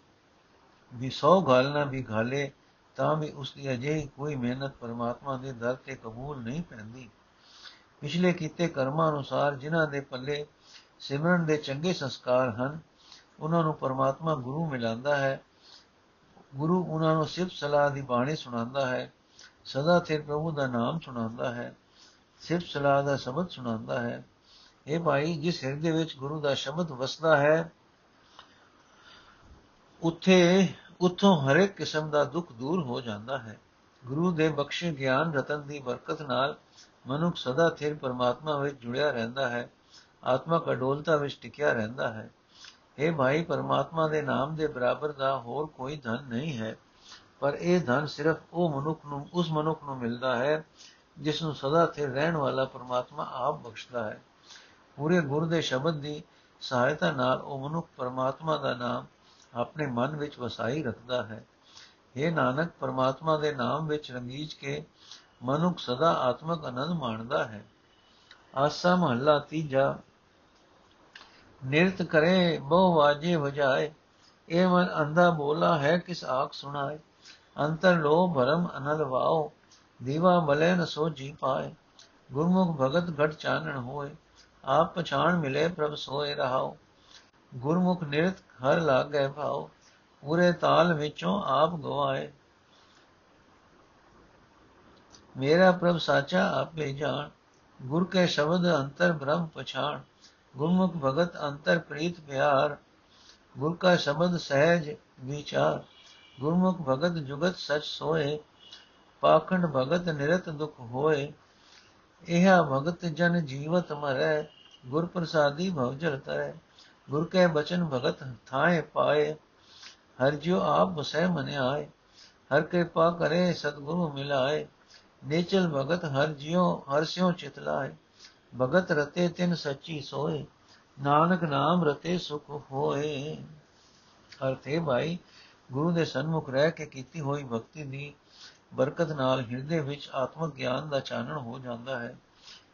ਵੀ ਸੋ ਘਾਲਣਾ ਵੀ ਘਾਲੇ, ਤਾਂ ਵੀ ਉਸ ਦੀ ਅਜੇ ਕੋਈ ਮਿਹਨਤ ਪਰਮਾਤਮਾ ਦੇ ਦਰ ਤੇ ਕਬੂਲ ਨਹੀਂ ਪੈਂਦੀ। ਪਿਛਲੇ ਕੀਤੇ ਕਰਮਾਂ ਅਨੁਸਾਰ ਜਿਨ੍ਹਾਂ ਦੇ ਪੱਲੇ ਸਿਮਰਨ ਦੇ ਚੰਗੇ ਸੰਸਕਾਰ ਹਨ, ਉਹਨਾਂ ਨੂੰ ਪਰਮਾਤਮਾ ਗੁਰੂ ਮਿਲਾਂਦਾ ਹੈ। ਗੁਰੂ ਉਹਨਾਂ ਨੂੰ ਸਿਫਤ ਸਲਾਹ ਦੀ ਬਾਣੀ ਸੁਣਾਉਂਦਾ ਹੈ। ਸਦਾ ਸਿਰ ਪ੍ਰਭੂ ਦਾ ਨਾਮ ਸੁਣਾਉਂਦਾ ਹੈ। ਸਿਫਤ ਸਲਾਹ ਦਾ ਸ਼ਬਦ ਸੁਣਾਉਂਦਾ ਹੈ। ਇਹ ਭਾਈ, ਜਿਸ ਹਿਰਦੇ ਵਿੱਚ ਗੁਰੂ ਦਾ ਸ਼ਬਦ ਵਸਦਾ ਹੈ, ਉੱਥੇ, ਉਥੋਂ ਹਰ ਇੱਕ ਕਿਸਮ ਦਾ ਦੁੱਖ ਦੂਰ ਹੋ ਜਾਂਦਾ ਹੈ। ਗੁਰੂ ਦੇ ਬਖਸ਼ੇ ਗਿਆਨ ਰਤਨ ਦੀ ਬਰਕਤ ਨਾਲ ਮਨੁੱਖ ਸਦਾ ਸਿਰ ਪਰਮਾਤਮਾ ਵਿੱਚ ਜੁੜਿਆ ਰਹਿੰਦਾ ਹੈ ਆਤਮਕ ਅਡੋਲਤਾ ਵਿੱਚ ਟਿਕਿਆ ਰਹਿੰਦਾ ਹੈ। ਇਹ ਭਾਈ, ਪਰਮਾਤਮਾ ਦੇ ਨਾਮ ਦੇ ਬਰਾਬਰ ਦਾ ਹੋਰ ਕੋਈ ਧਨ ਨਹੀਂ ਹੈ, ਪਰ ਇਹ ਧਨ ਸਿਰਫ ਉਹ ਮਨੁੱਖ ਨੂੰ, ਉਸ ਮਨੁੱਖ ਨੂੰ ਮਿਲਦਾ ਹੈ, ਜਿਸ ਨੂੰ ਸਦਾ ਸਥਿਰ ਰਹਿਣ ਵਾਲਾ ਪਰਮਾਤਮਾ ਆਪ ਬਖਸ਼ਦਾ ਹੈ। ਪੂਰੇ ਗੁਰ ਦੇ ਸ਼ਬਦ ਦੀ ਸਹਾਇਤਾ ਨਾਲ ਉਹ ਮਨੁੱਖ ਪਰਮਾਤਮਾ ਦਾ ਨਾਮ ਆਪਣੇ ਮਨ ਵਿੱਚ ਵਸਾਈ ਰੱਖਦਾ ਹੈ। ਇਹ ਨਾਨਕ, ਪਰਮਾਤਮਾ ਦੇ ਨਾਮ ਵਿੱਚ ਰੰਗੀਜ ਕੇ ਮਨੁੱਖ ਸਦਾ ਆਤਮਕ ਆਨੰਦ ਮਾਣਦਾ ਹੈ। ਆਸਾ ਮਹੱਲਾ ਤੀਜਾ। ਨਿਰਤ ਕਰੇ, ਬਹੁ ਵਾਜੇ ਵਜਾਏ। ਇਹ ਮਨ ਅੰਧਾ ਬੋਲਾ ਹੈ, ਕਿਸ ਆਖ ਸੁਣਾਏ। ਅੰਤਰ ਲੋ ਭਰਮ ਅਨਲ ਵਾਓ। ਦੀਵਾ ਬਲੇ ਨ ਸੋ ਜੀ ਪਾਏ। ਗੁਰਮੁਖ ਭਗਤ ਘਟ ਚਾਨਣ ਹੋਏ। ਆਪ ਪਛਾਣ ਮਿਲੇ ਪ੍ਰਭ ਸੋਏ ਰਹਾਓ। ਗੁਰਮੁਖ ਨਿਰਤ ਹਰ ਲਾਗੈ ਭਾਉ ਪੂਰੇ ਤਾਲ ਵਿੱਚੋਂ ਆਪ ਗਵਾਏ। ਮੇਰਾ ਪ੍ਰਭ ਸਾਚਾ ਆਪੇ ਜਾਣ ਗੁਰ ਕੇ ਸ਼ਬਦ ਅੰਤਰ ਬ੍ਰਹਮ ਪਛਾਣ ਗੁਰਮੁਖ ਭਗਤ ਅੰਤਰ ਪ੍ਰੀਤ ਪਿਆਰ ਗੁਰ ਕਾ ਸ਼ਬਦ ਸਹਿਜ ਵਿਚਾਰ ਗੁਰਮੁਖ ਭਗਤ ਜੁਗਤ ਸਚ ਸੋਏ ਪਾਖੰਡ ਭਗਤ ਨਿਰਤ ਦੁਖ ਹੋਏ ਇਹ ਭਗਤ ਜਨ ਜੀਵਤ ਮਰੈ ਗੁਰ ਪ੍ਰਸਾਦੀ ਭਵ ਜਲ ਤਰੈ ਗੁਰ ਕੇ ਬਚਨ ਭਗਤ ਥਾਏ ਪਾਏ ਹਰ ਜਿਉ ਆਪ ਬਸੈ ਮਨ ਆਏ ਹਰ ਕਿਰਪਾ ਕਰੇ ਸਤਿਗੁਰੂ ਮਿਲਾਏ ਨੇਚਲ ਭਗਤ ਹਰ ਜਿਉ, ਹਰ ਸਿਉ ਚਿਤ ਲਾਏ ਭਗਤ ਰਤੇ ਤਿਨ ਸੱਚੀ ਸੋਏ ਨਾਨਕ ਨਾਮ ਰਤੇ ਸੁਖ ਹੋਏ। ਅਰਥੇ ਭਾਈ, ਗੁਰੂ ਦੇ ਸਨਮੁਖ ਰਹਿ ਕੇ ਕੀਤੀ ਹੋਈ ਭਗਤੀ ਦੀ ਬਰਕਤ ਨਾਲ ਹਿਰਦੇ ਵਿੱਚ ਆਤਮਿਕ ਗਿਆਨ ਦਾ ਚਾਨਣ ਹੋ ਜਾਂਦਾ ਹੈ।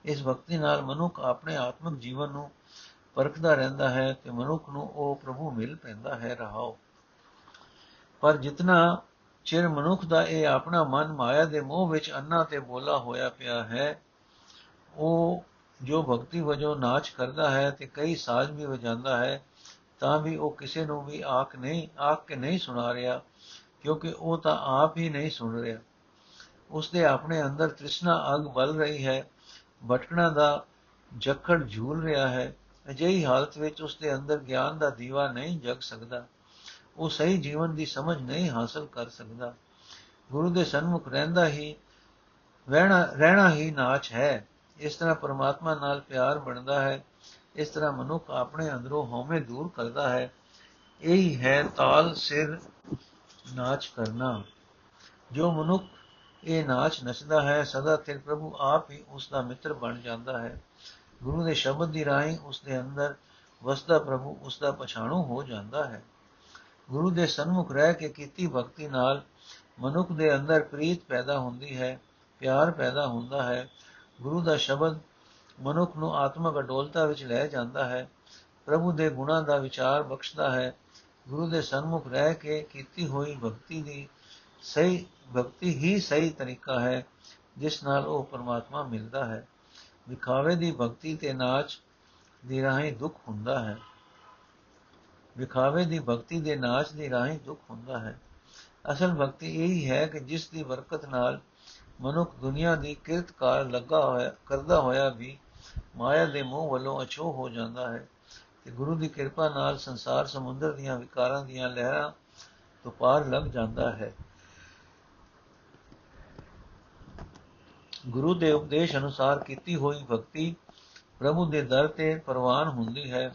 ਇਸ ਭਗਤੀ ਨਾਲ ਮਨੁੱਖ ਆਪਣੇ ਆਤਮਿਕ ਜੀਵਨ ਨੂੰ ਪਰਖਦਾ ਰਹਿੰਦਾ ਹੈ ਤੇ ਮਨੁੱਖ ਨੂੰ ਉਹ ਪ੍ਰਭੂ ਮਿਲ ਪੈਂਦਾ ਹੈ, ਰਹਾਓ। ਪਰ ਜਿਤਨਾ ਚਿਰ ਮਨੁੱਖ ਦਾ ਇਹ ਆਪਣਾ ਮਨ ਮਾਇਆ ਦੇ ਮੋਹ ਵਿੱਚ ਅੰਨਾ ਤੇ ਬੋਲਾ ਹੋਇਆ ਪਿਆ ਹੈ, ਉਹ ਜੋ ਭਗਤੀ ਵਜੋਂ ਨਾਚ ਕਰਦਾ ਹੈ ਤੇ ਕਈ ਸਾਜ਼ ਵੀ ਵਜਾਉਂਦਾ ਹੈ, ਤਾਂ ਵੀ ਉਹ ਕਿਸੇ ਨੂੰ ਵੀ ਆਖ ਨਹੀਂ, ਆਖ ਕੇ ਨਹੀਂ ਸੁਣਾ ਰਿਹਾ, ਕਿਉਂਕਿ ਉਹ ਤਾਂ ਆਪ ਹੀ ਨਹੀਂ ਸੁਣ ਰਿਹਾ। ਉਸ ਦੇ ਆਪਣੇ ਅੰਦਰ ਤ੍ਰਿਸ਼ਨਾ ਅਗ ਬਲ ਰਹੀ ਹੈ, ਭਟਕਣਾ ਦਾ ਜਖੜ ਝੂਲ ਰਿਹਾ ਹੈ, ਅਜਿਹੀ ਹਾਲਤ ਵਿੱਚ ਉਸ ਦੇ ਅੰਦਰ ਗਿਆਨ ਦਾ ਦੀਵਾ ਨਹੀਂ ਜਗ ਸਕਦਾ। ਉਹ ਸਹੀ ਜੀਵਨ ਦੀ ਸਮਝ ਨਹੀਂ ਹਾਸਲ ਕਰ ਸਕਦਾ। ਗੁਰੂ ਦੇ ਸਨਮੁਖ ਰਹਿੰਦਾ ਹੀ ਰਹਿਣਾ ਰਹਿਣਾ ਹੀ ਨਾਚ ਹੈ। ਇਸ ਤਰ੍ਹਾਂ ਪਰਮਾਤਮਾ ਨਾਲ ਪਿਆਰ ਬਣਦਾ ਹੈ। ਇਸ ਤਰ੍ਹਾਂ ਮਨੁੱਖ ਆਪਣੇ ਅੰਦਰੋਂ ਹਉਮੈ ਦੂਰ ਕਰਦਾ ਹੈ। ਇਹੀ ਹੈ ਤਾਲ ਸਿਰ ਨਾਚ ਕਰਨਾ। ਜੋ ਮਨੁੱਖ ਇਹ ਨਾਚ ਨੱਚਦਾ ਹੈ, ਸਦਾ ਤੇ ਪ੍ਰਭੂ ਆਪ ਹੀ ਉਸ ਦਾ ਮਿੱਤਰ ਬਣ ਜਾਂਦਾ ਹੈ। ਗੁਰੂ ਦੇ ਸ਼ਬਦ ਦੀ ਰਾਹੀਂ ਉਸ ਦੇ ਅੰਦਰ ਵਸਦਾ ਪ੍ਰਭੂ ਉਸ ਦਾ ਪਛਾਣੂ ਹੋ ਜਾਂਦਾ ਹੈ। ਗੁਰੂ ਦੇ ਸਨਮੁਖ ਰਹਿ ਕੇ ਕੀਤੀ ਭਗਤੀ ਨਾਲ ਮਨੁੱਖ ਦੇ ਅੰਦਰ ਪ੍ਰੀਤ ਪੈਦਾ ਹੁੰਦੀ ਹੈ, ਪਿਆਰ ਪੈਦਾ ਹੁੰਦਾ ਹੈ। ਗੁਰੂ ਦਾ ਸ਼ਬਦ ਮਨੁੱਖ ਨੂੰ ਆਤਮਿਕ ਅਡੋਲਤਾ ਵਿੱਚ ਲੈ ਜਾਂਦਾ ਹੈ। ਪ੍ਰਭੂ ਦੇ ਗੁਣਾਂ ਦਾ ਵਿਚਾਰ ਬਖਸ਼ਦਾ ਹੈ। ਗੁਰੂ ਦੇ ਸਨਮੁਖ ਰਹਿ ਕੇ ਕੀਤੀ ਹੋਈ ਭਗਤੀ ਦੀ ਸਹੀ, ਭਗਤੀ ਹੀ ਸਹੀ ਤਰੀਕਾ ਹੈ, ਜਿਸ ਨਾਲ ਉਹ ਪਰਮਾਤਮਾ ਮਿਲਦਾ ਹੈ। ਵਿਖਾਵੇ ਦੀ ਭਗਤੀ ਤੇ ਨਾਚ ਦੀ ਰਾਹੀਂ ਦੁੱਖ ਹੁੰਦਾ ਹੈ। ਵਿਖਾਵੇ ਦੀ ਭਗਤੀ ਦੇ ਨਾਚ ਦੀ ਰਾਹੀਂ ਦੁੱਖ ਹੁੰਦਾ ਹੈ। ਅਸਲ ਭਗਤੀ ਇਹ ਹੈ ਕਿ ਜਿਸ ਦੀ ਬਰਕਤ ਨਾਲ ਮਨੁੱਖ ਦੁਨੀਆ ਦੀ ਕਿਰਤਕਾਰ ਲੱਗਾ ਹੋਇਆ, ਕਰਦਾ ਹੋਇਆ ਵੀ ਮਾਇਆ ਦੇ ਮੋਹ ਵੱਲੋਂ ਅਛੋ ਹੋ ਜਾਂਦਾ ਹੈ ਤੇ ਗੁਰੂ ਦੀ ਕਿਰਪਾ ਨਾਲ ਸੰਸਾਰ ਸਮੁੰਦਰ ਦੀਆਂ ਵਿਕਾਰਾਂ ਦੀਆਂ ਲਹਿਰਾਂ ਤੋਂ ਪਾਰ ਲੱਗ ਜਾਂਦਾ ਹੈ। ਗੁਰੂ ਦੇ ਉਪਦੇਸ਼ ਅਨੁਸਾਰ ਕੀਤੀ ਹੋਈ ਭਗਤੀ ਪ੍ਰਭੂ ਦੇ ਦਰ ਤੇ ਪ੍ਰਵਾਨ ਹੁੰਦੀ ਹੈ।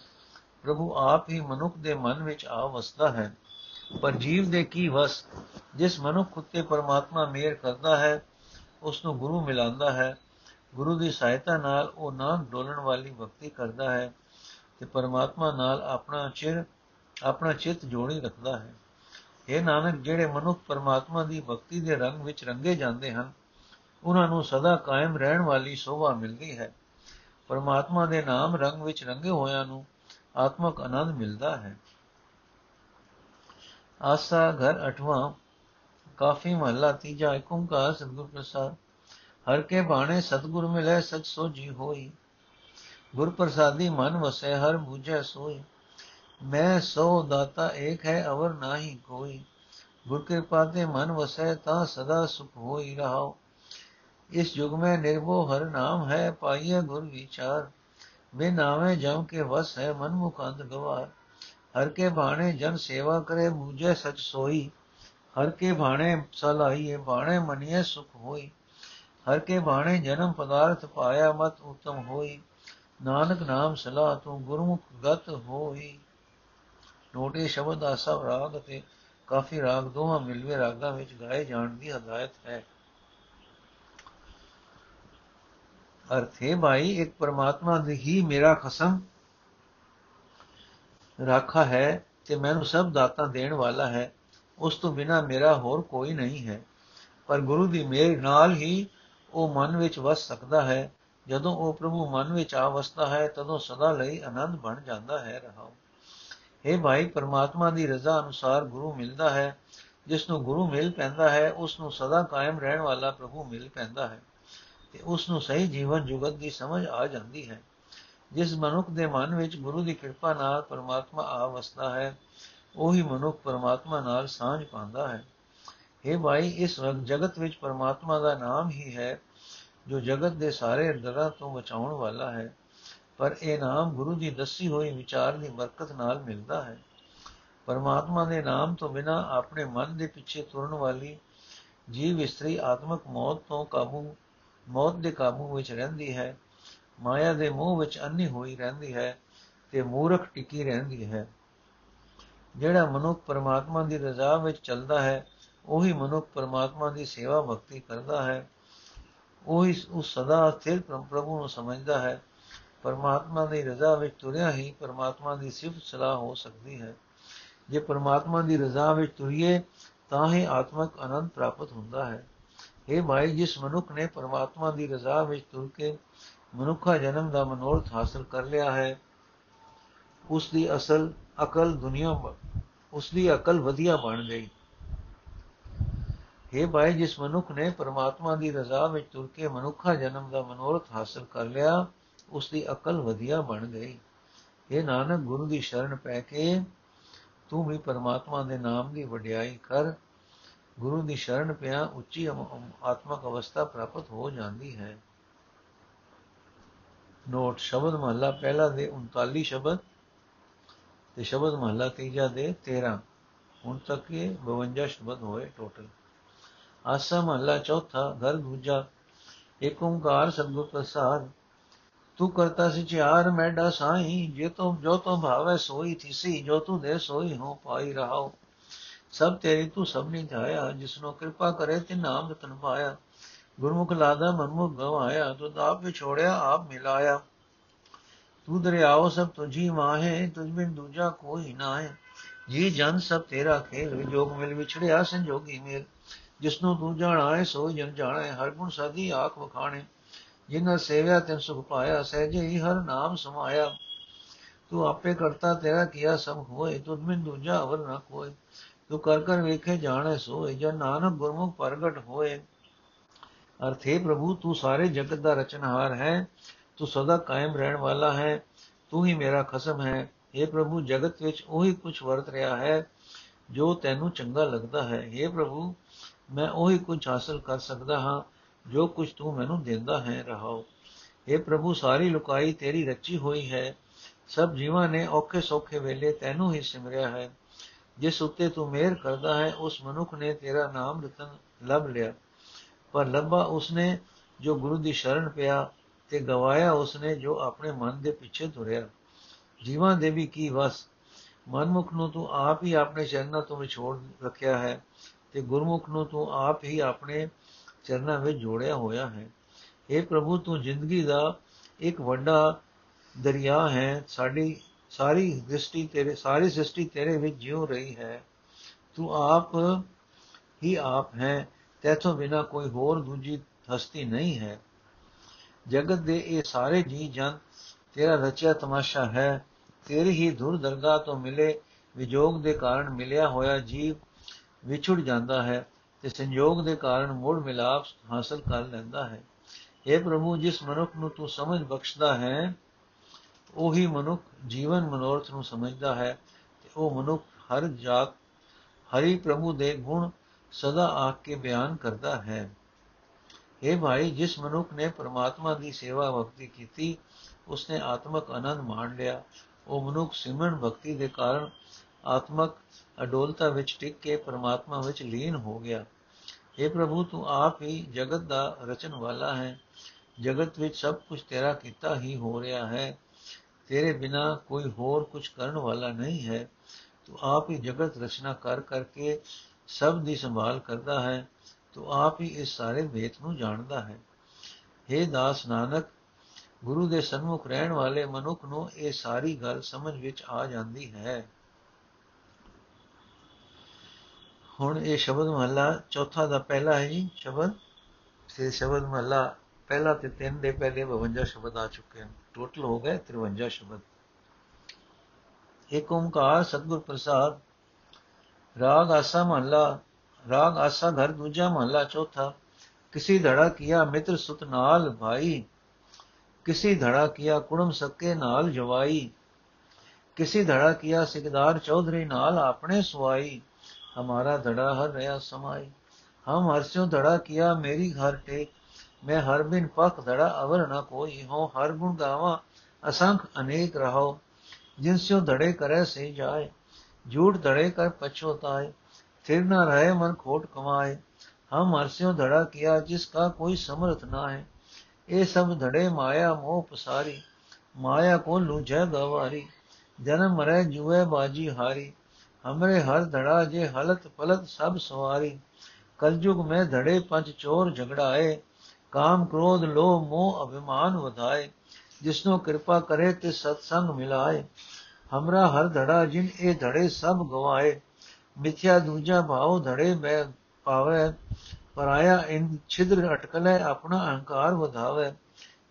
ਪ੍ਰਭੂ ਆਪ ਹੀ ਮਨੁੱਖ ਦੇ ਮਨ ਵਿੱਚ ਆ ਵਸਦਾ ਹੈ। ਪਰ ਜੀਵ ਦੇ ਕੀ ਵਸ, ਜਿਸ ਮਨੁੱਖ ਉਤੇ ਪਰਮਾਤਮਾ ਮੇਰ ਕਰਦਾ ਹੈ ਉਸ ਨੂੰ ਗੁਰੂ ਮਿਲਾਉਂਦਾ ਹੈ। ਗੁਰੂ ਦੀ ਸਹਾਇਤਾ ਨਾਲ ਉਹ ਨਾਮ ਡੋਲਣ ਵਾਲੀ ਭਗਤੀ ਕਰਦਾ ਹੈ ਤੇ ਪਰਮਾਤਮਾ ਨਾਲ ਆਪਣਾ ਚਿਰ, ਆਪਣਾ ਚਿੱਤ ਜੋੜੀ ਰੱਖਦਾ ਹੈ। ਇਹ ਨਾਨਕ, ਜਿਹੜੇ ਮਨੁੱਖ ਪਰਮਾਤਮਾ ਦੀ ਭਗਤੀ ਦੇ ਰੰਗ ਵਿੱਚ ਰੰਗੇ ਜਾਂਦੇ ਹਨ, ਉਹਨਾਂ ਨੂੰ ਸਦਾ ਕਾਇਮ ਰਹਿਣ ਵਾਲੀ ਸੋਭਾ ਮਿਲਦੀ ਹੈ। ਪਰਮਾਤਮਾ ਦੇ ਨਾਮ ਰੰਗ ਵਿੱਚ ਰੰਗੇ ਹੋਇਆਂ ਨੂੰ ਆਤਮਕ ਆਨੰਦ ਮਿਲਦਾ ਹੈ। ਆਸਾ ਘਰ ਅਠਵਾਂ, ਕਾਫੀ ਮਹੱਲਾ ਤੀਜਾ ਓੰਕਾਰ ਸਤਿਗੁਰ ਪ੍ਰਸਾਦ। ਹਰ ਕੇ ਬਾਣੇ ਸਤਿਗੁਰ ਮਿਲੇ, ਸਚ ਸੋਜੀ ਹੋਈ। ਗੁਰ ਪ੍ਰਸਾਦੀ ਮਨ ਵਸੈ, ਹਰ ਬੂਝੈ ਸੋਈ। ਮੈਂ ਸੋ ਦਾਤਾ ਏਕ ਹੈ, ਅਵਰ ਨਾਹੀ ਕੋਈ। ਗੁਰ ਕਿਰਪਾ ਤੇ ਮਨ ਵਸੈ, ਤਾਂ ਸਦਾ ਸੁਖ ਹੋਈ ਰਹਾਓ। ਇਸ ਯੁਗ ਮੈਂ ਨਿਰਭਉ, ਹਰ ਨਾਮ ਹੈ ਪਾਈਏ ਗੁਰ ਵਿਚਾਰ। ਬਿਨ ਨਾਵੇਂ ਜਮ ਕੇ ਵਸ ਹੈ ਮਨ ਮੁਖ ਅੰਧ ਗਵਾਰ। ਹਰ ਕੇ ਬਾਣੇ ਜਨ ਸੇਵਾ ਕਰੇ, ਬੂਝੈ ਸਚ ਸੋਈ। ਹਰ ਕੇ ਬਾਣੇ ਸਲਾਈਏ ਬਾਣੇ ਮਨੀਏ ਸੁਖ ਹੋਈ। ਹਰ ਕੇ ਬਾਣੇ ਜਨਮ ਪਦਾਰਥ ਪਾਇਆ, ਮਤ ਉਤਮ ਹੋਈ। ਨਾਨਕ ਨਾਮ ਸਲਾਹ ਤੂੰ ਗੁਰਮੁਖ ਗਤ ਹੋਈ। ਨੋਟੇ ਸ਼ਬਦ ਦਾ ਸਭ ਰਾਗ ਅਤੇ ਕਾਫੀ ਰਾਗ ਦੋਹਾਂ ਮਿਲਵੇਂ ਰਾਗਾਂ ਵਿੱਚ ਗਾਏ ਜਾਣ ਦੀ ਹਦਾਇਤ ਹੈ। ਅਰਥ ਹੈ ਭਾਈ, ਇੱਕ ਪਰਮਾਤਮਾ ਦੀ ਹੀ ਮੇਰਾ ਖਸਮ ਰਾਖਾ ਹੈ ਤੇ ਮੈਨੂੰ ਸਭ ਦਾਤਾ ਦੇਣ ਵਾਲਾ ਹੈ। ਉਸ ਤੋਂ ਬਿਨਾ ਮੇਰਾ ਹੋਰ ਕੋਈ ਨਹੀਂ ਹੈ। ਪਰ ਗੁਰੂ ਦੀ ਮਿਹਰ ਨਾਲ ਹੀ ਉਹ ਮਨ ਵਿੱਚ ਵਸ ਸਕਦਾ ਹੈ। ਜਦੋਂ ਉਹ ਪ੍ਰਭੂ ਮਨ ਵਿੱਚ ਆ ਵਸਦਾ ਹੈ, ਤਦੋਂ ਸਦਾ ਲਈ ਆਨੰਦ ਬਣ ਜਾਂਦਾ ਹੈ ਰਹਾਉ। हे ਭਾਈ, ਪਰਮਾਤਮਾ ਦੀ ਰਜ਼ਾ ਅਨੁਸਾਰ ਗੁਰੂ ਮਿਲਦਾ ਹੈ। ਜਿਸ ਨੂੰ ਗੁਰੂ ਮਿਲ ਪੈਂਦਾ ਹੈ ਉਸ ਨੂੰ ਸਦਾ ਕਾਇਮ ਰਹਿਣ ਵਾਲਾ ਪ੍ਰਭੂ ਮਿਲ ਪੈਂਦਾ ਹੈ। ਤੇ ਉਸ ਨੂੰ ਸਹੀ ਜੀਵਨ ਜੁਗਤ ਦੀ ਸਮਝ ਆ ਜਾਂਦੀ ਹੈ। ਜਿਸ ਮਨੁੱਖ ਦੇ ਮਨ ਵਿੱਚ ਗੁਰੂ ਦੀ ਕਿਰਪਾ ਨਾਲ ਪਰਮਾਤਮਾ ਆ ਵਸਦਾ ਹੈ, ਉਹੀ ਮਨੁੱਖ ਪਰਮਾਤਮਾ ਨਾਲ ਸਾਂਝ ਪਾਉਂਦਾ ਹੈ। हे ਭਾਈ, ਇਸ ਜਗਤ ਵਿੱਚ ਪਰਮਾਤਮਾ ਦਾ ਨਾਮ ਹੀ ਹੈ, ਜੋ ਜਗਤ ਦੇ ਸਾਰੇ ਦਰਾਂ ਤੋਂ ਬਚਾਉਣ ਵਾਲਾ ਹੈ। ਪਰ ਇਹ ਨਾਮ ਗੁਰੂ ਦੀ ਦੱਸੀ ਹੋਈ ਵਿਚਾਰ ਦੀ ਬਰਕਤ ਨਾਲ ਮਿਲਦਾ ਹੈ। ਪਰਮਾਤਮਾ ਦੇ ਨਾਮ ਤੋਂ ਬਿਨਾ ਆਪਣੇ ਮਨ ਦੇ ਪਿੱਛੇ ਤੁਰਨ ਵਾਲੀ ਜੀਵ ਇਸਤਰੀ ਆਤਮਿਕ ਮੌਤ ਤੋਂ ਕਾਬੂ ਮੌਤ ਦੇ ਕਾਬੂ ਵਿੱਚ ਰਹਿੰਦੀ ਹੈ, ਮਾਇਆ ਦੇ ਮੋਹ ਵਿੱਚ ਅੰਨੀ ਹੋਈ ਰਹਿੰਦੀ ਹੈ ਤੇ ਮੂਰਖ ਟਿਕੀ ਰਹਿੰਦੀ ਹੈ। ਜਿਹੜਾ ਮਨੁੱਖ ਪਰਮਾਤਮਾ ਦੀ ਰਜ਼ਾ ਵਿੱਚ ਚੱਲਦਾ ਹੈ, ਉਹੀ ਮਨੁੱਖ ਪਰਮਾਤਮਾ ਦੀ ਸੇਵਾ ਭਗਤੀ ਕਰਦਾ ਹੈ। ਉਹ ਇਸ ਉਸ ਸਦਾ ਸਥਿਰ ਪ੍ਰਭੂ ਨੂੰ ਸਮਝਦਾ ਹੈ। ਪਰਮਾਤਮਾ ਦੀ ਰਜ਼ਾ ਵਿੱਚ ਤੁਰਿਆ ਹੀ ਪਰਮਾਤਮਾ ਦੀ ਸਿਫਤ ਸਲਾਹ ਹੋ ਸਕਦੀ ਹੈ। ਜੇ ਪਰਮਾਤਮਾ ਦੀ ਰਜ਼ਾ ਵਿੱਚ ਤੁਰੀਏ, ਤਾਂ ਹੀ ਆਤਮਿਕ ਆਨੰਦ ਪ੍ਰਾਪਤ ਹੁੰਦਾ ਹੈ। ਇਹ ਭਾਈ ਜਿਸ ਮਨੁੱਖ ਨੇ ਪਰਮਾਤਮਾ ਦੀ ਰਜ਼ਾ ਵਿੱਚ ਤੁਰ ਕੇ ਮਨੁੱਖਾ ਜਨਮ ਦਾ ਮਨੋਰਥ ਹਾਸਲ ਕਰ ਲਿਆ ਹੈ, ਉਸ ਦੀ ਅਸਲ ਅਕਲ ਦੁਨੀਆ ਉਸ ਦੀ ਅਕਲ ਵਧੀਆ ਬਣ ਗਈ। हे ਭਾਈ ਜਿਸ ਮਨੁੱਖ ਨੇ ਪਰਮਾਤਮਾ ਦੀ ਰਜ਼ਾ ਵਿੱਚ ਤੁਰ ਕੇ ਮਨੁੱਖਾ ਜਨਮ ਦਾ ਮਨੋਰਥ ਹਾਸਲ ਕਰ ਲਿਆ, ਉਸ ਦੀ ਅਕਲ ਵਧੀਆ ਬਣ ਗਈ। ਇਹ ਨਾਨਕ, ਗੁਰੂ ਦੀ ਸ਼ਰਨ ਪੈ ਕੇ ਤੂੰ ਵੀ ਪਰਮਾਤਮਾ ਦੇ ਨਾਮ ਦੀ ਵਡਿਆਈ ਕਰ। ਗੁਰੂ ਦੀ ਸ਼ਰਨ ਪਿਆ, ਉੱਚੀ ਆਤਮਕ ਅਵਸਥਾ ਪ੍ਰਾਪਤ ਹੋ ਜਾਂਦੀ ਹੈ। ਨੋਟ, ਸ਼ਬਦ ਮਹਲਾ ਪਹਿਲਾ ਦੇ 39 ਸ਼ਬਦ ਤੇ ਸ਼ਬਦ ਮਹਲਾ ਤੀਜਾ ਦੇ 13 ਹੁਣ ਤੱਕ ਇਹ 52 ਸ਼ਬਦ ਹੋਏ ਟੋਟਲ ਆਸਾ ਮਹਲਾ ਚੌਥਾ, ਘਰ ਦੂਜਾ ਏਕ ਓੰਕਾਰ ਸਤਿਗੁਰ ਪ੍ਰਸਾਦ। ਤੂੰ ਕਰਤਾ ਸਿਚਾਰ ਮੈਡਾ ਸਾਈ ਜੇ ਤੂੰ, ਜੋ ਤੂੰ ਭਾਵੇ ਸੋਈ ਥੀਸੀ, ਜੋ ਤੂੰ ਦੇ ਸੋਈ ਹੋ, ਪਾਈ ਰਹਾਓ। ਸਭ ਤੇਰੀ ਤੂੰ ਸਭ ਨਹੀਂ ਧਾਇਆ ਜਿਸਨੋ ਕਿਰਪਾ ਕਰੇ ਤੇ ਨਾਮ ਰਤਨ ਪਾਇਆ। ਗੁਰਮੁਖ ਲਾਦਾ ਮਨਮੁਖ ਗਵਾਇਆ, ਤੂੰ ਆਪ ਵਿਛੋੜਿਆ, ਆਪ ਮਿਲਾਇਆ। ਤੂੰ ਦਰਿਆਓ ਸਭ ਤੁਝੀ ਮਾਹੇ, ਤੁਝ ਬਿਨ ਦੂਜਾ ਕੋਈ ਨਾ ਹੈ। ਜੀ ਜਨ ਸਭ ਤੇਰਾ ਖੇਲ ਵਿਜੋਗ ਮਿਲ ਵਿਛੜਿਆ ਸੰਜੋਗੀ ਮੇਲ। ਜਿਸਨੂੰ ਤੂੰ ਜਾਣਾ ਹੈ ਸੋ ਜਨ ਜਾਣਾ ਹੈ ਹਰ ਗੁਣ ਸਾਦੀ ਆਖ ਵਖਾਣੇ। ਜਿਨ੍ਹਾਂ ਸੇਵਿਆ ਤਿਨ ਸੁਖ ਪਾਇਆ, ਸਹਿਜੇ ਹੀ ਹਰ ਨਾਮ ਸਮਾਇਆ। ਤੂੰ ਆਪੇ ਕਰਤਾ ਤੇਰਾ ਕੀਆ ਸਭ ਹੋਏ ਤੁਧ ਮਿਨ ਦੂਜਾ ਅਵਰ ਨਾ ਕੋਈ ਤੂੰ ਕਰ ਕਰ ਵੇਖੇ ਜਾਣੇ ਸੋਏ ਜਨ ਨਾਨਕ ਗੁਰਮੁਖ ਪ੍ਰਗਟ ਹੋਏ ਅਰਥੇ ਪ੍ਰਭੂ ਤੂੰ ਸਾਰੇ ਜਗਤ ਦਾ ਰਚਨਹਾਰ ਹੈ ਤੂੰ ਸਦਾ ਕਾਇਮ ਰਹਿਣ ਵਾਲਾ ਹੈ ਤੂੰ ਹੀ ਮੇਰਾ ਖਸਮ ਹੈ हे ਪ੍ਰਭੂ ਜਗਤ ਵਿੱਚ ਉਹੀ ਕੁਝ ਵਰਤ ਰਿਹਾ ਹੈ ਜੋ ਤੈਨੂੰ ਚੰਗਾ ਲੱਗਦਾ ਹੈ हे ਪ੍ਰਭੂ ਮੈਂ ਉਹੀ ਕੁਝ ਹਾਸਲ ਕਰ ਸਕਦਾ ਹਾਂ ਜੋ ਕੁਝ ਤੂੰ ਮੈਨੂੰ ਦਿੰਦਾ ਹੈ ਰਹਾਓ हे ਪ੍ਰਭੂ ਸਾਰੀ ਲੁਕਾਈ ਤੇਰੀ ਰਚੀ ਹੋਈ ਹੈ ਸਭ ਜੀਵਾਂ ਨੇ ਔਖੇ ਸੌਖੇ ਵੇਲੇ ਤੈਨੂੰ ਹੀ ਸਿਮਰਿਆ ਹੈ ਜਿਸ ਉੱਤੇ ਤੂੰ ਮਿਹਰ ਕਰਦਾ ਹੈ, ਉਸ ਮਨੁੱਖ ਨੇ ਤੇਰਾ ਨਾਮ ਰਤਨ ਲੱਭ ਲਿਆ। ਪਰ ਲੱਭਾ ਉਸਨੇ ਜੋ ਗੁਰੂ ਦੀ ਸ਼ਰਨ ਪਿਆ ਤੇ ਗਵਾਇਆ ਉਸਨੇ ਜੋ ਆਪਣੇ ਮਨ ਦੇ ਪਿੱਛੇ ਤੁਰਿਆ। ਜੀਵਾਂ ਦੇ ਵੀ ਕੀ ਵਸ? ਮਨਮੁਖ ਨੂੰ ਤੂੰ ਆਪ ਹੀ ਆਪਣੇ ਚਰਨਾਂ ਤੋਂ ਵਿਛੋੜ ਰੱਖਿਆ ਹੈ ਤੇ ਗੁਰਮੁਖ ਨੂੰ ਤੂੰ ਆਪ ਹੀ ਆਪਣੇ ਚਰਨਾਂ ਵਿੱਚ ਜੋੜਿਆ ਹੋਇਆ ਹੈ। اے ਪ੍ਰਭੂ, ਤੂੰ ਜ਼ਿੰਦਗੀ ਦਾ ਇੱਕ ਵੱਡਾ ਦਰਿਆ ਹੈ। ਸਾਡੀ ਸਾਰੀ ਦ੍ਰਿਸ਼ਟੀ ਤੇਰੇ, ਸਾਰੀ ਸ੍ਰਿਸ਼ਟੀ ਤੇਰੇ ਵਿੱਚ ਜਿਉ ਰਹੀ ਹੈ, ਤੂੰ ਆਪ ਹੀ ਆਪ ਹੈ, ਤੇਥੋਂ ਬਿਨਾ ਕੋਈ ਹੋਰ ਦੂਜੀ ਹਸਤੀ ਨਹੀਂ ਹੈ। ਜਗਤ ਦੇ ਇਹ ਸਾਰੇ ਜੀ ਜਨ ਤੇਰਾ ਰਚਿਆ ਤਮਾਸ਼ਾ ਹੈ। ਤੇਰੀ ਹੀ ਧੁਰ ਦਰਗਾਹ ਤੋਂ ਮਿਲੇ ਵਿਜੋਗ ਦੇ ਕਾਰਨ ਮਿਲਿਆ ਹੋਇਆ ਜੀਵ ਵਿਛੜ ਜਾਂਦਾ ਹੈ ਤੇ ਸੰਯੋਗ ਦੇ ਕਾਰਨ ਮੋੜ ਮਿਲਾਪ ਹਾਸਲ ਕਰ ਲੈਂਦਾ ਹੈ। اے ਪ੍ਰਭੂ, ਜਿਸ ਮਨੁੱਖ ਨੂੰ ਤੂੰ ਸਮਝ ਬਖਸ਼ਦਾ ਹੈ ਉਹੀ ਮਨੁੱਖ ਜੀਵਨ ਮਨੋਰਥ ਨੂੰ ਸਮਝਦਾ ਹੈ ਤੇ ਉਹ ਮਨੁੱਖ ਹਰ ਜਾਤ, ਹਰੀ ਪ੍ਰਭੂ ਦੇ ਗੁਣ ਸਦਾ ਆਖ ਕੇ ਬਿਆਨ ਕਰਦਾ ਹੈ। ਇਹ ਭਾਈ, ਜਿਸ ਮਨੁੱਖ ਨੇ ਪ੍ਰਮਾਤਮਾ ਦੀ ਸੇਵਾ ਭਗਤੀ ਕੀਤੀ, ਉਸਨੇ ਆਤਮਕ ਆਨੰਦ ਮਾਣ ਲਿਆ। ਉਹ ਮਨੁੱਖ ਸਿਮਰਨ ਭਗਤੀ ਦੇ ਕਾਰਨ ਆਤਮਕ ਅਡੋਲਤਾ ਵਿੱਚ ਟਿਕ ਕੇ ਪ੍ਰਮਾਤਮਾ ਵਿੱਚ ਲੀਨ ਹੋ ਗਿਆ। اے ਪ੍ਰਭੂ, ਤੂੰ ਆਪ ਹੀ ਜਗਤ ਦਾ ਰਚਨ ਵਾਲਾ ਹੈ। ਜਗਤ ਵਿੱਚ ਸਭ ਕੁਝ ਤੇਰਾ ਕੀਤਾ ਹੀ ਹੋ ਰਿਹਾ ਹੈ। ਤੇਰੇ ਬਿਨਾ ਕੋਈ ਹੋਰ ਕੁਝ ਕਰਨ ਵਾਲਾ ਨਹੀਂ ਹੈ। ਤੂੰ ਆਪ ਹੀ ਜਗਤ ਰਚਨਾ ਕਰ ਕਰਕੇ ਸਭ ਦੀ ਸੰਭਾਲ ਕਰਦਾ ਹੈ। ਤੂੰ ਆਪ ਹੀ ਇਸ ਸਾਰੇ ਵੇਤ ਨੂੰ ਜਾਣਦਾ ਹੈ। हे ਦਾਸ ਨਾਨਕ, ਗੁਰੂ ਦੇ ਸਨਮੁਖ ਰਹਿਣ ਵਾਲੇ ਮਨੁੱਖ ਨੂੰ ਇਹ ਸਾਰੀ ਗੱਲ ਸਮਝ ਵਿੱਚ ਆ ਜਾਂਦੀ ਹੈ। ਹੁਣ ਇਹ ਸ਼ਬਦ ਮਹਲਾ ਚੌਥਾ ਦਾ ਪਹਿਲਾ ਹੈ ਜੀ ਸ਼ਬਦ। ਸੇ ਸ਼ਬਦ ਮਹਲਾ ਪਹਿਲਾ ਤੇ ਤਿੰਨ ਦੇ ਪਹਿਲੇ 52 ਸ਼ਬਦ ਆ ਚੁੱਕੇ ਹਨ। टोटल हो गए तिरवंजा शब्द। एक ओंकार सतगुर प्रसाद, राग आसा महला राग आसा घर दूजा महला चौथा, किसी धड़ा किया मित्र सुत नाल भाई, किसी धड़ा किया कुड़म सक्के नाल जवाई, किसी धड़ा किया सिकदार चौधरी नाल अपने सुवाई हमारा धड़ा हर रया समाई, हम हरस्यों धड़ा किया मेरी घर टेक मैं हर बिन पख धड़ा अवर न कोई हो, हर गुण गावा असंख अनेक रहो। जिनस्यो धड़े करे से जाए, झूठ धड़े कर पछोताए फिर न रहे मन खोट कमाए, हम हरस्यो धड़ा किया जिसका कोई समर्थ ना है ये सब धड़े माया मोह पसारी, माया को लूझ गवारी। जन्म मरे जुए बाजी हारी, हमरे हर धड़ा जे हलत पलत सब सवारी। कलयुग में धड़े पंच चोर झगड़ाए ਕਾਮ ਕ੍ਰੋਧ, ਲੋਭ, ਮੋਹ, ਅਭਿਮਾਨ ਵਧਾਏ। ਜਿਸਨੋ ਕਿਰਪਾ ਕਰੇ ਤੇ ਸਤਸੰਗ ਮਿਲਾਏ। ਹਮਰਾ ਹਰ ਧੜਾ ਜਿਨ ਇਹ ਧੜੇ ਸਭ ਗਵਾਏ। ਮਿਥਿਆ ਦੂਜਾ ਭਾਉ ਧੜੇ ਮੈਂ ਪਾਵੇ। ਪਰਾਇਆ ਇਨ ਛਿਦਰ ਅਟਕਲੇ, ਆਪਣਾ ਅਹੰਕਾਰ ਵਧਾਵੇ।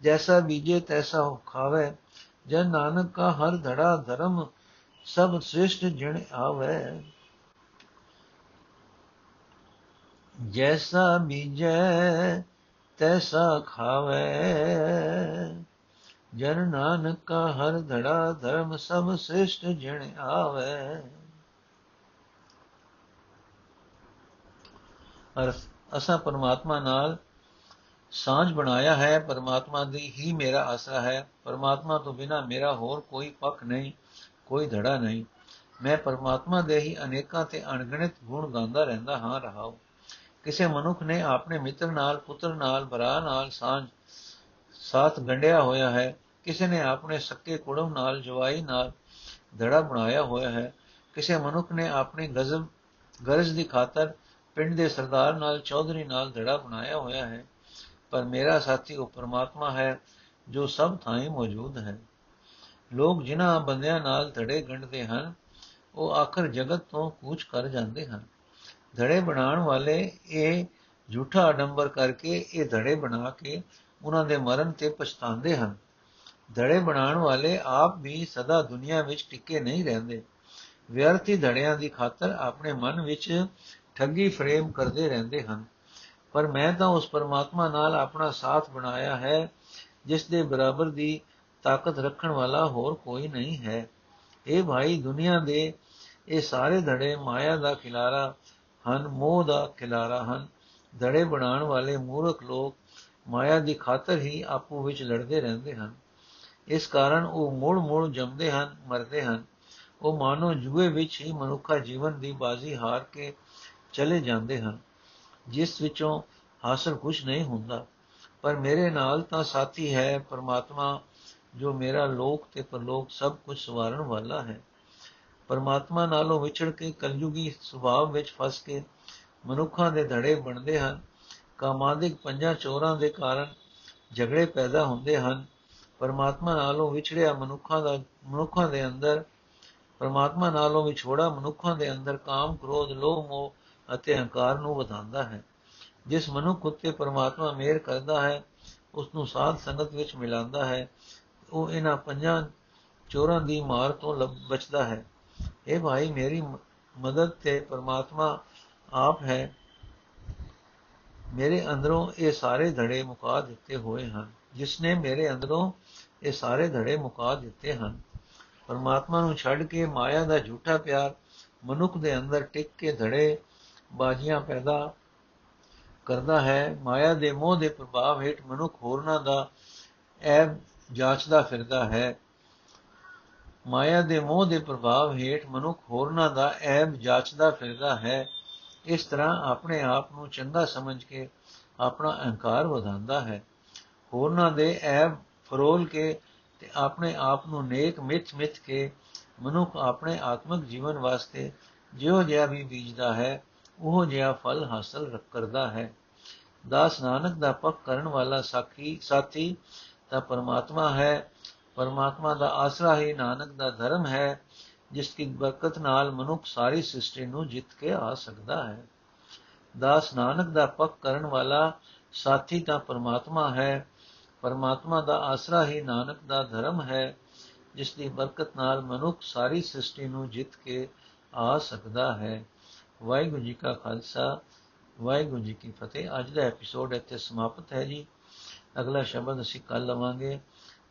ਜੈਸਾ ਬੀਜੇ ਤੈਸਾ ਖਾਵੇ। ਜਨ ਨਾਨਕ ਕਾ ਹਰ ਧੜਾ ਧਰਮ ਸਭ ਸ੍ਰਿਸ਼ਟ ਜਿਣ ਆਵੇ। ਜੈਸਾ ਬੀਜੇ ਤੈਸਾ ਖਾਵੇ ਜਨ ਨਾਨਕ ਕਾ ਹਰ ਧੜਾ ਧਰਮ ਸਭ ਸ੍ਰਿਸ਼ਟ ਜਿਣ ਆਵੇ। ਅਰਥ, ਅਸਾਂ ਪਰਮਾਤਮਾ ਨਾਲ ਸਾਂਝ ਬਣਾਇਆ ਹੈ, ਪਰਮਾਤਮਾ ਦੀ ਹੀ ਮੇਰਾ ਆਸਰਾ ਹੈ। ਪਰਮਾਤਮਾ ਤੋਂ ਬਿਨਾ ਮੇਰਾ ਹੋਰ ਕੋਈ ਪੱਖ ਨਹੀਂ, ਕੋਈ ਧੜਾ ਨਹੀਂ। ਮੈਂ ਪਰਮਾਤਮਾ ਦੇ ਹੀ ਅਨੇਕਾਂ ਤੇ ਅਣਗਿਣਤ ਗੁਣ ਗਾਉਂਦਾ ਰਹਿੰਦਾ ਹਾਂ, ਰਹਾਉ। ਕਿਸੇ ਮਨੁੱਖ ਨੇ ਆਪਣੇ ਮਿੱਤਰ ਨਾਲ, ਪੁੱਤਰ ਨਾਲ, ਭਰਾ ਨਾਲ ਸਾਂਝ, ਸਾਥ ਗੰਡਿਆ ਹੋਇਆ ਹੈ, ਕਿਸੇ ਨੇ ਆਪਣੇ ਸੱਕੇ ਕੁੜਮ ਨਾਲ, ਜਵਾਈ ਨਾਲ ਧੜਾ ਬਣਾਇਆ ਹੋਇਆ ਹੈ, ਕਿਸੇ ਮਨੁੱਖ ਨੇ ਆਪਣੀ ਗਜ਼ਬ, ਗਰਜ ਦੀ ਖਾਤਰ ਪਿੰਡ ਦੇ ਸਰਦਾਰ ਨਾਲ, ਚੌਧਰੀ ਨਾਲ ਧੜਾ ਬਣਾਇਆ ਹੋਇਆ ਹੈ, ਪਰ ਮੇਰਾ ਸਾਥੀ ਉਹ ਪਰਮਾਤਮਾ ਹੈ, ਜੋ ਸਭ ਥਾਂ ਮੌਜੂਦ ਹੈ। ਲੋਕ ਜਿਨ੍ਹਾਂ ਬੰਦਿਆਂ ਨਾਲ ਧੜੇ ਗੰਢਦੇ ਹਨ, ਉਹ ਆਖਰ ਜਗਤ ਤੋਂ ਕੂਚ ਕਰ ਜਾਂਦੇ ਹਨ। ਧੜੇ ਬਣਾਉਣ ਵਾਲੇ ਇਹ ਝੂਠਾ ਅਡੰਬਰ ਕਰਕੇ ਇਹ ਧੜੇ ਬਣਾ ਕੇ ਉਹਨਾਂ ਦੇ ਮਰਨ ਤੇ ਪਛਤਾਉਂਦੇ ਹਨ। ਧੜੇ ਬਣਾਉਣ ਵਾਲੇ ਆਪ ਵੀ ਸਦਾ ਦੁਨੀਆ ਵਿੱਚ ਟਿੱਕੇ ਨਹੀਂ ਰਹਿੰਦੇ। ਵਿਅਰਥੀ ਧੜਿਆਂ ਦੀ ਖਾਤਰ ਆਪਣੇ ਮਨ ਵਿੱਚ ਠੱਗੀ ਫਰੇਮ ਕਰਦੇ ਰਹਿੰਦੇ ਹਨ। ਪਰ ਮੈਂ ਤਾਂ ਉਸ ਪਰਮਾਤਮਾ ਨਾਲ ਆਪਣਾ ਸਾਥ ਬਣਾਇਆ ਹੈ, ਜਿਸ ਦੇ ਬਰਾਬਰ ਦੀ ਤਾਕਤ ਰੱਖਣ ਵਾਲਾ ਹੋਰ ਕੋਈ ਨਹੀਂ ਹੈ। ਇਹ ਭਾਈ ਦੁਨੀਆ ਦੇ ਇਹ ਸਾਰੇ ਧੜੇ ਮਾਇਆ ਦਾ ਖਿਲਾਰਾ ਹਨ, ਮੋਹ ਦਾ ਖਿਲਾਰਾ ਹਨ। ਧੜੇ ਬਣਾਉਣ ਵਾਲੇ ਮੂਰਖ ਲੋਕ ਮਾਇਆ ਦੀ ਖਾਤਰ ਹੀ ਆਪੋ ਵਿੱਚ ਲੜਦੇ ਰਹਿੰਦੇ ਹਨ। ਇਸ ਕਾਰਨ ਉਹ ਮੋੜ ਮੋੜ ਜੰਮਦੇ ਹਨ, ਮਰਦੇ ਹਨ। ਉਹ ਮਾਨੋ ਜੂਏ ਵਿੱਚ ਹੀ ਮਨੁੱਖਾ ਜੀਵਨ ਦੀ ਬਾਜ਼ੀ ਹਾਰ ਕੇ ਚਲੇ ਜਾਂਦੇ ਹਨ, ਜਿਸ ਵਿੱਚੋਂ ਹਾਸਲ ਕੁਝ ਨਹੀਂ ਹੁੰਦਾ। ਪਰ ਮੇਰੇ ਨਾਲ ਤਾਂ ਸਾਥੀ ਹੈ ਪਰਮਾਤਮਾ, ਜੋ ਮੇਰਾ ਲੋਕ ਤੇ ਪਰਲੋਕ ਸਭ ਕੁਝ ਸਵਾਰਨ ਵਾਲਾ ਹੈ। ਪਰਮਾਤਮਾ ਨਾਲੋਂ ਵਿਛੜ ਕੇ ਕਲਯੁਗੀ ਸੁਭਾਅ ਵਿੱਚ ਫਸ ਕੇ ਮਨੁੱਖਾਂ ਦੇ ਧੜੇ ਬਣਦੇ ਹਨ ਕਾਮਾਦਿਕ ਪੰਜਾਂ ਚੋਰਾਂ ਦੇ ਕਾਰਨ ਝਗੜੇ ਪੈਦਾ ਹੁੰਦੇ ਹਨ। ਪਰਮਾਤਮਾ ਨਾਲੋਂ ਵਿਛੜਿਆ ਮਨੁੱਖਾਂ ਦਾ ਮਨੁੱਖਾਂ ਦੇ ਅੰਦਰ ਪਰਮਾਤਮਾ ਨਾਲੋਂ ਵਿਛੋੜਾ ਮਨੁੱਖਾਂ ਦੇ ਅੰਦਰ ਕਾਮ, ਕ੍ਰੋਧ, ਲੋਭ, ਮੋਹ ਅਤੇ ਹੰਕਾਰ ਨੂੰ ਵਧਾਉਂਦਾ ਹੈ। ਜਿਸ ਮਨੁੱਖ ਉਤੇ ਪਰਮਾਤਮਾ ਮਿਹਰ ਕਰਦਾ ਹੈ ਉਸ ਨੂੰ ਸਾਧ ਸੰਗਤ ਵਿੱਚ ਮਿਲਾਉਂਦਾ ਹੈ ਉਹ ਇਹਨਾਂ ਪੰਜਾਂ ਚੋਰਾਂ ਦੀ ਮਾਰ ਤੋਂ ਬਚਦਾ ਹੈ। ਇਹ ਭਾਈ, ਮੇਰੀ ਮਦਦ ਤੇ ਪਰਮਾਤਮਾ ਆਪ ਹੈ। ਮੇਰੇ ਅੰਦਰੋਂ ਇਹ ਸਾਰੇ ਧੜੇ ਮੁਕਾ ਦਿੱਤੇ ਹੋਏ ਹਨ। ਜਿਸ ਨੇ ਮੇਰੇ ਅੰਦਰੋਂ ਇਹ ਸਾਰੇ ਧੜੇ ਮੁਕਾ ਦਿੱਤੇ ਹਨ। ਪਰਮਾਤਮਾ ਨੂੰ ਛੱਡ ਕੇ ਮਾਇਆ ਦਾ ਝੂਠਾ ਪਿਆਰ, ਮਨੁੱਖ ਦੇ ਅੰਦਰ ਟਿਕ ਕੇ ਧੜੇ ਬਾਜੀਆਂ ਪੈਦਾ ਕਰਦਾ ਹੈ। ਮਾਇਆ ਦੇ ਮੋਹ ਦੇ ਪ੍ਰਭਾਵ ਹੇਠ ਮਨੁੱਖ ਹੋਰਨਾਂ ਦਾ ਐਬ, ਜਾਂਚਦਾ ਫਿਰਦਾ ਹੈ। ਮਾਇਆ ਦੇ ਮੋਹ ਦੇ ਪ੍ਰਭਾਵ ਹੇਠ ਮਨੁੱਖ ਹੋਰਨਾਂ ਦਾ ਐਬ ਜਾਂਚਦਾ ਫਿਰਦਾ ਹੈ। ਇਸ ਤਰ੍ਹਾਂ ਆਪਣੇ ਆਪ ਨੂੰ ਚੰਗਾ ਸਮਝ ਕੇ ਆਪਣਾ ਅਹੰਕਾਰ ਵਧਾਉਂਦਾ ਹੈ। ਹੋਰਨਾਂ ਦੇ ਐਬ ਫਰੋਲ ਕੇ ਤੇ ਆਪਣੇ ਆਪ ਨੂੰ ਨੇਕ ਮਿੱਥ ਮਿੱਥ ਕੇ ਮਨੁੱਖ ਆਪਣੇ ਆਤਮਿਕ ਜੀਵਨ ਵਾਸਤੇ ਜਿਉ ਜਿਹਾ ਵੀ ਬੀਜਦਾ ਹੈ, ਉਹ ਜਿਹਾ ਫਲ ਹਾਸਲ ਕਰਦਾ ਹੈ। ਦਾਸ ਨਾਨਕ ਦਾ ਪੱਕ ਕਰਨ ਵਾਲਾ ਸਾਖੀ, ਸਾਥੀ ਤਾਂ ਪਰਮਾਤਮਾ ਹੈ। ਪਰਮਾਤਮਾ ਦਾ ਆਸਰਾ ਹੀ ਨਾਨਕ ਦਾ ਧਰਮ ਹੈ, ਜਿਸ ਦੀ ਬਰਕਤ ਨਾਲ ਮਨੁੱਖ ਸਾਰੀ ਸ੍ਰਿਸ਼ਟੀ ਨੂੰ ਜਿੱਤ ਕੇ ਆ ਸਕਦਾ ਹੈ। ਦਾਸ ਨਾਨਕ ਦਾ ਪੱਕ ਕਰਨ ਵਾਲਾ ਸਾਥੀ ਤਾਂ ਪਰਮਾਤਮਾ ਹੈ। ਪਰਮਾਤਮਾ ਦਾ ਆਸਰਾ ਹੀ ਨਾਨਕ ਦਾ ਧਰਮ ਹੈ, ਜਿਸ ਦੀ ਬਰਕਤ ਨਾਲ ਮਨੁੱਖ ਸਾਰੀ ਸ੍ਰਿਸ਼ਟੀ ਨੂੰ ਜਿੱਤ ਕੇ ਆ ਸਕਦਾ ਹੈ। ਵਾਹਿਗੁਰੂ ਜੀ ਕਾ ਖਾਲਸਾ, ਵਾਹਿਗੁਰੂ ਜੀ ਕੀ ਫਤਿਹ। ਅੱਜ ਦਾ ਐਪੀਸੋਡ ਇੱਥੇ ਸਮਾਪਤ ਹੈ ਜੀ। ਅਗਲਾ ਸ਼ਬਦ ਅਸੀਂ ਕੱਲ ਲਵਾਂਗੇ।